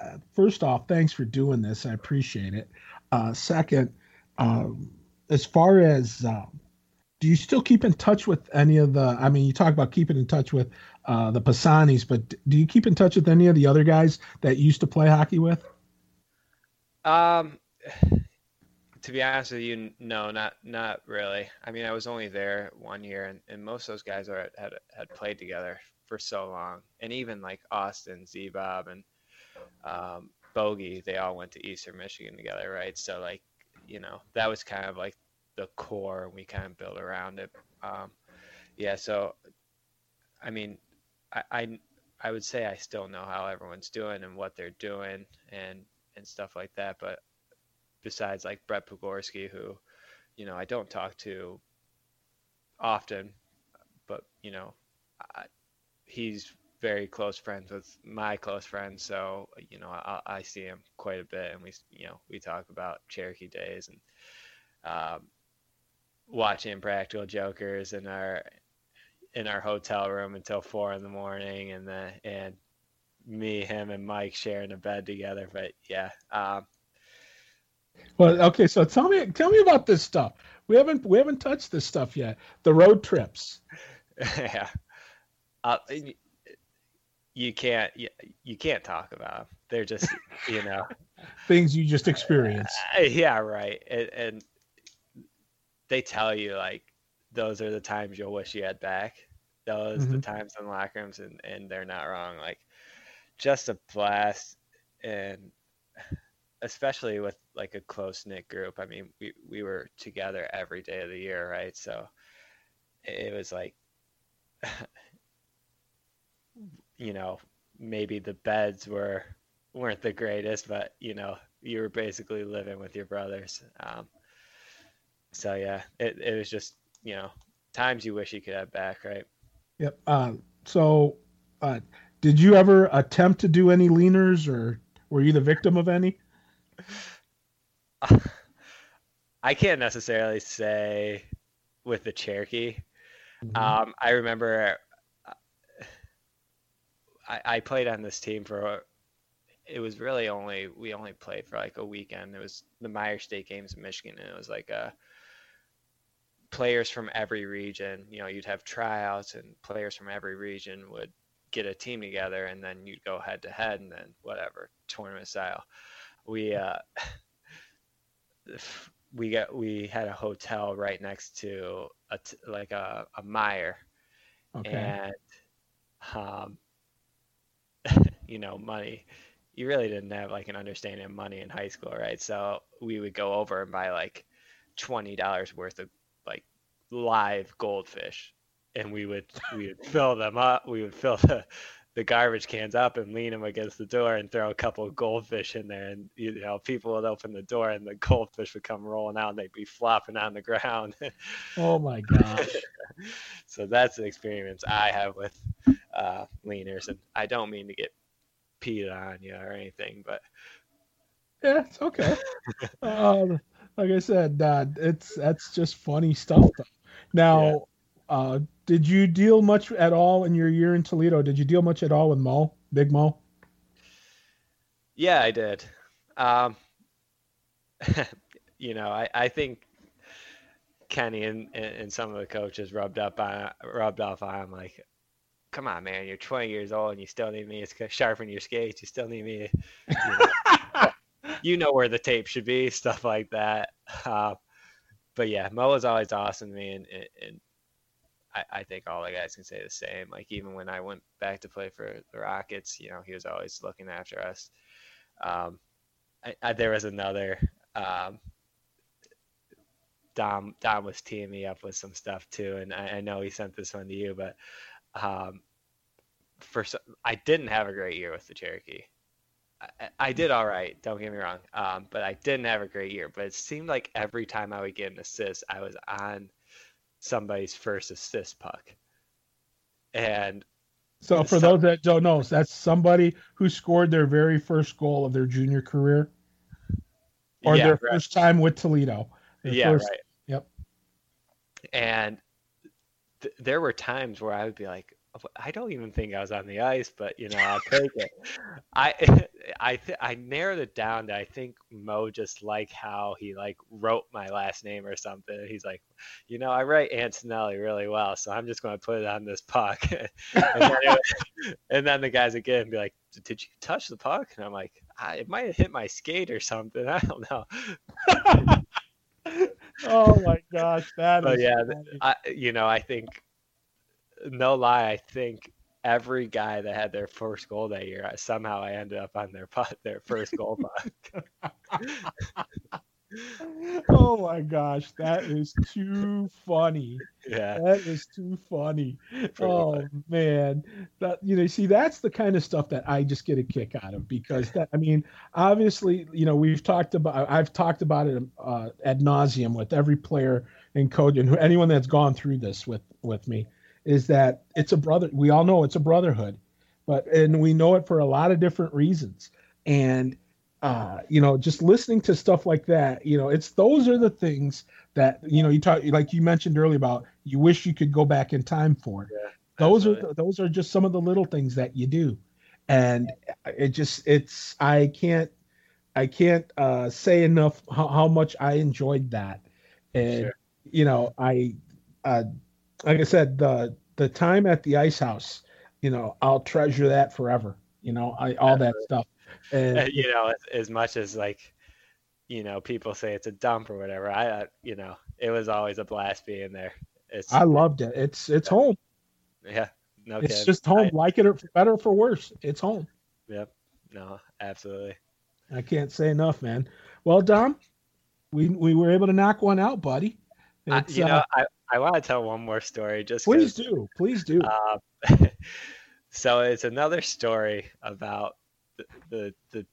uh, first off, thanks for doing this. I appreciate it. Uh, second, um, as far as uh, do you still keep in touch with any of the? I mean, you talk about keeping in touch with uh, the Pisanis, but do you keep in touch with any of the other guys that used to play hockey with? Um, to be honest with you, no, not not really. I mean, I was only there one year, and, and most of those guys are had had played together for so long, and even like Austin, Z Bob, and um, Bogey, they all went to Eastern Michigan together, right? So like, you know, that was kind of like the core, and we kind of built around it. Um, yeah, so I mean, I, I I would say I still know how everyone's doing and what they're doing and and stuff like that. But besides like Brett Pogorski, who, you know, I don't talk to often, but you know, I, he's very close friends with my close friends, so you know, I, I, see him quite a bit, and we, you know, we talk about Cherokee days and um, watching Practical Jokers in our in our hotel room until four in the morning, and then and me, him, and Mike sharing a bed together. But yeah. Um, well, okay. So tell me, tell me about this stuff. We haven't we haven't touched this stuff yet. The road trips. yeah. Uh, you can't you, you can't talk about them. They're just you know things you just experience. Uh, yeah, right. And, and they tell you like those are the times you'll wish you had back. Those mm-hmm. the times in locker rooms, and and they're not wrong. Like just a blast, and especially with like a close knit group. I mean, we we were together every day of the year, right? So it was like, you know, maybe the beds were weren't the greatest, but you know, you were basically living with your brothers. Um, so yeah, it it was just you know times you wish you could have back, right? Yep. Uh, so, uh, did you ever attempt to do any leaners, or were you the victim of any? I can't necessarily say with the Cherokee. Mm-hmm. Um, I remember I, I, played on this team for. It was really only we only played for like a weekend. It was the Meijer State games in Michigan, and it was like a players from every region. You know, you'd have tryouts, and players from every region would get a team together, and then you'd go head to head, and then whatever tournament style. We uh, we got we had a hotel right next to a t- like a a Meijer, okay. and um, you know, money. You really didn't have like an understanding of money in high school, right? So we would go over and buy like twenty dollars worth of like live goldfish, and we would we would fill them up. We would fill the the garbage cans up and lean them against the door and throw a couple of goldfish in there and you know people would open the door and the goldfish would come rolling out and they'd be flopping on the ground oh my gosh so that's the experience i have with uh, leaners and i don't mean to get peed on you or anything but yeah it's okay um, like i said uh, it's that's just funny stuff though. now yeah. uh, did you deal much at all in your year in Toledo? Did you deal much at all with Mo, Big Mo? Yeah, I did. Um, you know, I, I think Kenny and, and some of the coaches rubbed up on rubbed off on him like, come on, man, you're 20 years old and you still need me to sharpen your skates. You still need me. You know, you know where the tape should be, stuff like that. Uh, but yeah, Mo was always awesome to me, and, and I, I think all the guys can say the same. Like even when I went back to play for the Rockets, you know, he was always looking after us. Um, I, I, there was another um, Dom. Dom was teeing me up with some stuff too, and I, I know he sent this one to you, but um, for I didn't have a great year with the Cherokee. I, I did all right. Don't get me wrong, um, but I didn't have a great year. But it seemed like every time I would get an assist, I was on somebody's first assist puck. And so, for some, those that don't know, that's somebody who scored their very first goal of their junior career, or yeah, their right. first time with Toledo. yeah, first, right. Yep. And th- there were times where I would be like, oh, I don't even think I was on the ice, but you know, I'll take it. I I th- I narrowed it down to I think Mo just like how he like wrote my last name or something. He's like, you know, I write Antonelli really well, so I'm just going to put it on this puck. and, then and, then the guys again be like, did you touch the puck? And I'm like, it might have hit my skate or something. I don't know. Oh my gosh, that but yeah, I, you know, I think no lie, I think every guy that had their first goal that year, somehow I ended up on their putt, their first goal putt. oh my gosh, that is too funny. Yeah. That is too funny. oh man. That you know, see that's the kind of stuff that I just get a kick out of because that I mean, obviously, you know, we've talked about I've talked about it uh, ad nauseum with every player and coach and anyone that's gone through this with with me is that it's a brother we all know it's a brotherhood. But and we know it for a lot of different reasons. And uh, you know, just listening to stuff like that, you know, it's those are the things that you know you talk like you mentioned earlier about you wish you could go back in time for. Yeah, those absolutely. are those are just some of the little things that you do, and it just it's I can't I can't uh, say enough how, how much I enjoyed that, and sure. you know I uh, like I said the the time at the ice house, you know I'll treasure that forever. You know I all absolutely. that stuff and you know, as, as, much as like, you know, people say it's a dump or whatever, I, uh, you know, it was always a blast being there. It's, I loved it. It's it's yeah. home. Yeah, no, it's kidding. just home. I, like it or better or for worse, it's home. Yep. No, absolutely. I can't say enough, man. Well, Dom, we we were able to knock one out, buddy. I, you uh, know, I, I want to tell one more story. Just please do, please do. Uh, so it's another story about the the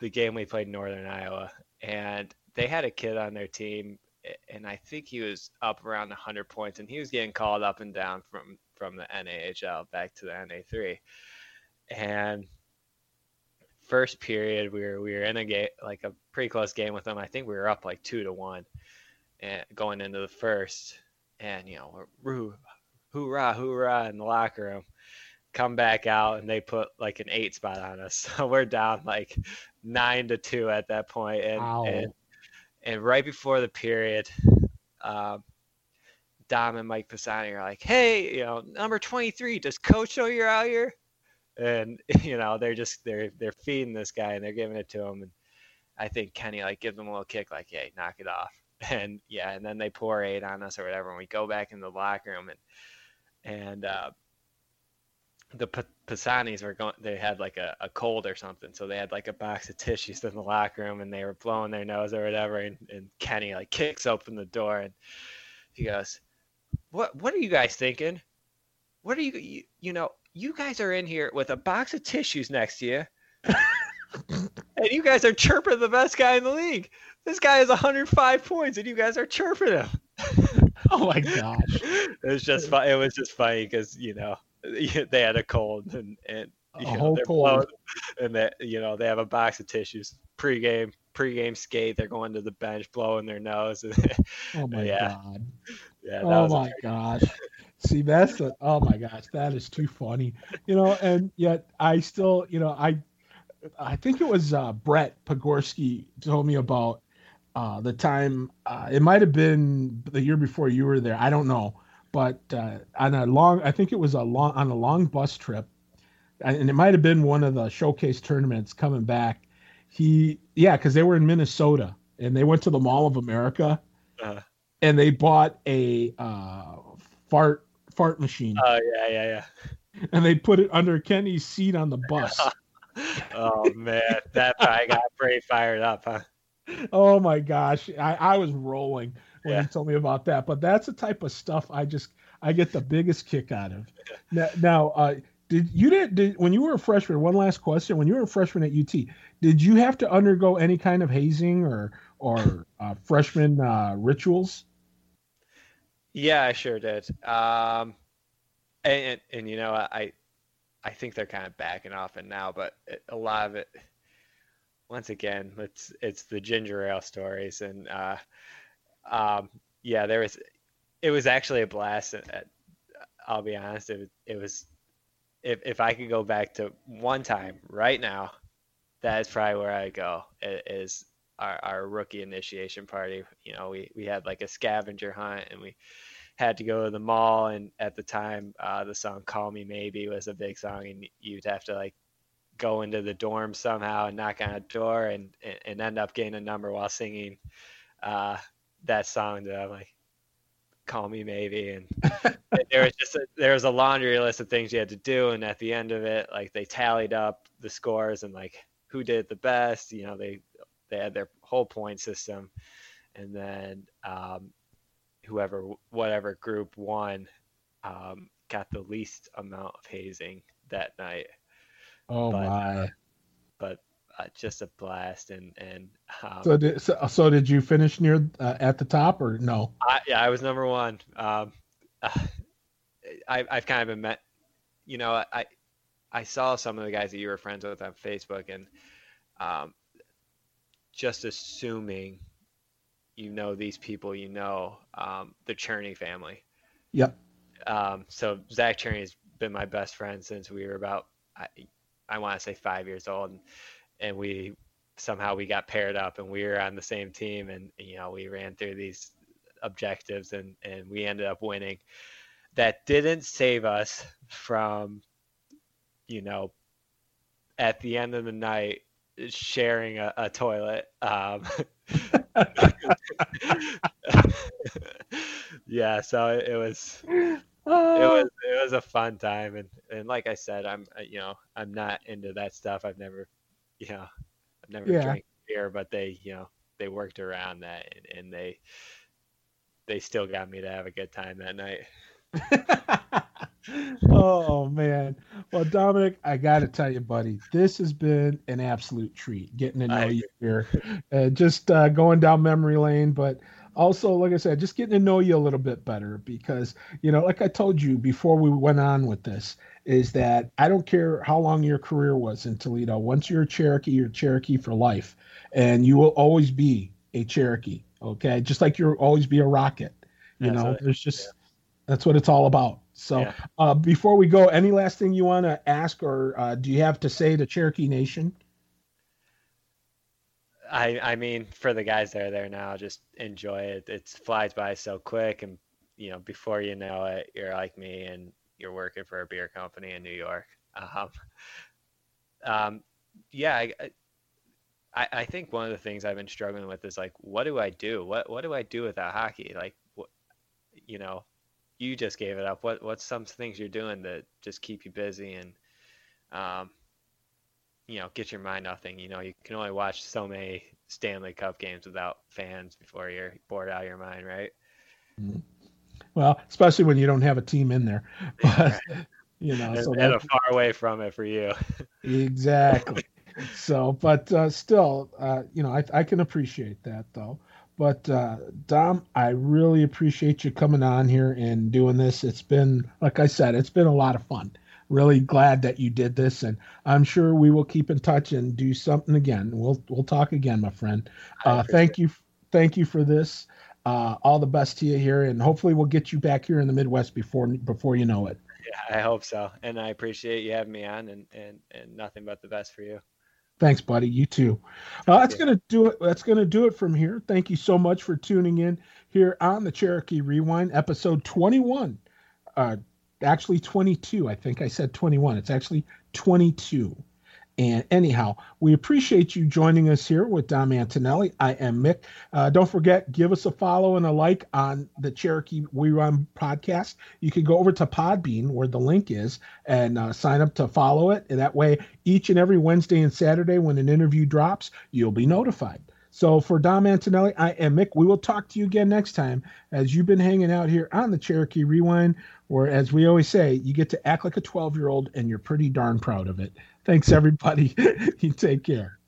the game we played in Northern Iowa, and they had a kid on their team, and I think he was up around 100 points, and he was getting called up and down from from the NAHL back to the NA3, and first period we were we were in a game like a pretty close game with them. I think we were up like two to one, and going into the first, and you know, hoorah, hoorah in the locker room come back out and they put like an eight spot on us. So we're down like nine to two at that point. And wow. and, and right before the period, um, Dom and Mike Pisani are like, "Hey, you know, number twenty three, does Coach know you're out here?" And you know, they're just they're they're feeding this guy and they're giving it to him. And I think Kenny like gives him a little kick, like, "Hey, knock it off." And yeah, and then they pour eight on us or whatever, and we go back in the locker room and and uh, the P- Pisanis were going. They had like a, a cold or something, so they had like a box of tissues in the locker room, and they were blowing their nose or whatever. And, and Kenny like kicks open the door, and he goes, "What? What are you guys thinking? What are you? You, you know, you guys are in here with a box of tissues next to you." and you guys are chirping the best guy in the league. This guy has 105 points, and you guys are chirping him. oh my gosh! it was just. It was just funny because you know they had a cold and and you a know, they're cold. and that you know they have a box of tissues pre-game pre-game skate they're going to the bench blowing their nose. Oh my yeah. god. Yeah oh my gosh. See that's a, oh my gosh that is too funny. You know and yet i still you know i i think it was uh, brett pogorski told me about uh, the time uh, it might have been the year before you were there i don't know but uh, on a long, I think it was a long on a long bus trip, and it might have been one of the showcase tournaments coming back. He, yeah, because they were in Minnesota and they went to the Mall of America, uh, and they bought a uh, fart fart machine. Oh yeah, yeah, yeah. And they put it under Kenny's seat on the bus. oh man, that guy got pretty fired up, huh? Oh my gosh, I, I was rolling when yeah. you told me about that. But that's the type of stuff I just I get the biggest kick out of. Now, now uh, did you did, did when you were a freshman? One last question: When you were a freshman at UT, did you have to undergo any kind of hazing or or uh, freshman uh, rituals? Yeah, I sure did. Um, and, and, and you know, I I think they're kind of backing off it now, but it, a lot of it, once again, it's it's the ginger ale stories, and uh, um, yeah, there was. It was actually a blast. I'll be honest. It was. It was. If if I could go back to one time right now, that is probably where I go. Is our, our rookie initiation party. You know, we we had like a scavenger hunt, and we had to go to the mall. And at the time, uh, the song "Call Me Maybe" was a big song, and you'd have to like go into the dorm somehow and knock on a door and and end up getting a number while singing uh, that song that I'm like, call me maybe. And there was just a, there was a laundry list of things you had to do, and at the end of it, like they tallied up the scores and like who did the best. You know, they they had their whole point system, and then um, whoever whatever group won um, got the least amount of hazing that night. Oh but, my! Uh, but uh, just a blast and and um, so did so, so, did you finish near uh, at the top or no? I, yeah, I was number one. Um, I, I've kind of been met. You know, I I saw some of the guys that you were friends with on Facebook, and um, just assuming you know these people, you know um, the Cherney family. Yep. Um, so Zach Cherney has been my best friend since we were about I, I want to say five years old, and, and we somehow we got paired up and we were on the same team, and you know we ran through these objectives and and we ended up winning. That didn't save us from, you know, at the end of the night sharing a, a toilet. Um, yeah, so it, it was it was it was a fun time and and like I said, I'm you know I'm not into that stuff. I've never you know I've never yeah. drank beer, but they you know they worked around that and, and they they still got me to have a good time that night. oh man. Well, Dominic, I got to tell you, buddy, this has been an absolute treat getting to know I, you here, uh, just uh, going down memory lane, but also, like I said, just getting to know you a little bit better because, you know, like I told you before we went on with this, is that I don't care how long your career was in Toledo. Once you're a Cherokee, you're a Cherokee for life, and you will always be a Cherokee. Okay, just like you'll always be a Rocket. You know, there's just yeah. that's what it's all about. So, yeah. uh, before we go, any last thing you want to ask, or uh, do you have to say to Cherokee Nation? I I mean, for the guys that are there now, just enjoy it. It flies by so quick, and you know, before you know it, you're like me, and you're working for a beer company in New York. Um, um, yeah, I, I, I think one of the things I've been struggling with is like, what do I do? What what do I do without hockey? Like, what, you know, you just gave it up. What what's some things you're doing that just keep you busy and um, you know get your mind off things? You know, you can only watch so many Stanley Cup games without fans before you're bored out of your mind, right? Mm-hmm. Well, especially when you don't have a team in there, but you know, and, so and far away from it for you. exactly. so, but uh, still, uh, you know, I, I can appreciate that though. But uh, Dom, I really appreciate you coming on here and doing this. It's been, like I said, it's been a lot of fun. Really glad that you did this, and I'm sure we will keep in touch and do something again. We'll we'll talk again, my friend. Uh, thank you, thank you for this. Uh, all the best to you here, and hopefully we'll get you back here in the Midwest before before you know it. Yeah, I hope so, and I appreciate you having me on, and and and nothing but the best for you. Thanks, buddy. You too. Uh, that's gonna do it. That's gonna do it from here. Thank you so much for tuning in here on the Cherokee Rewind, episode 21. Uh, actually 22. I think I said 21. It's actually 22. And anyhow, we appreciate you joining us here with Dom Antonelli. I am Mick. Uh, don't forget, give us a follow and a like on the Cherokee Rewind podcast. You can go over to Podbean where the link is and uh, sign up to follow it. And that way, each and every Wednesday and Saturday when an interview drops, you'll be notified. So for Dom Antonelli, I am Mick. We will talk to you again next time as you've been hanging out here on the Cherokee Rewind, where, as we always say, you get to act like a 12 year old and you're pretty darn proud of it. Thanks, everybody. you take care.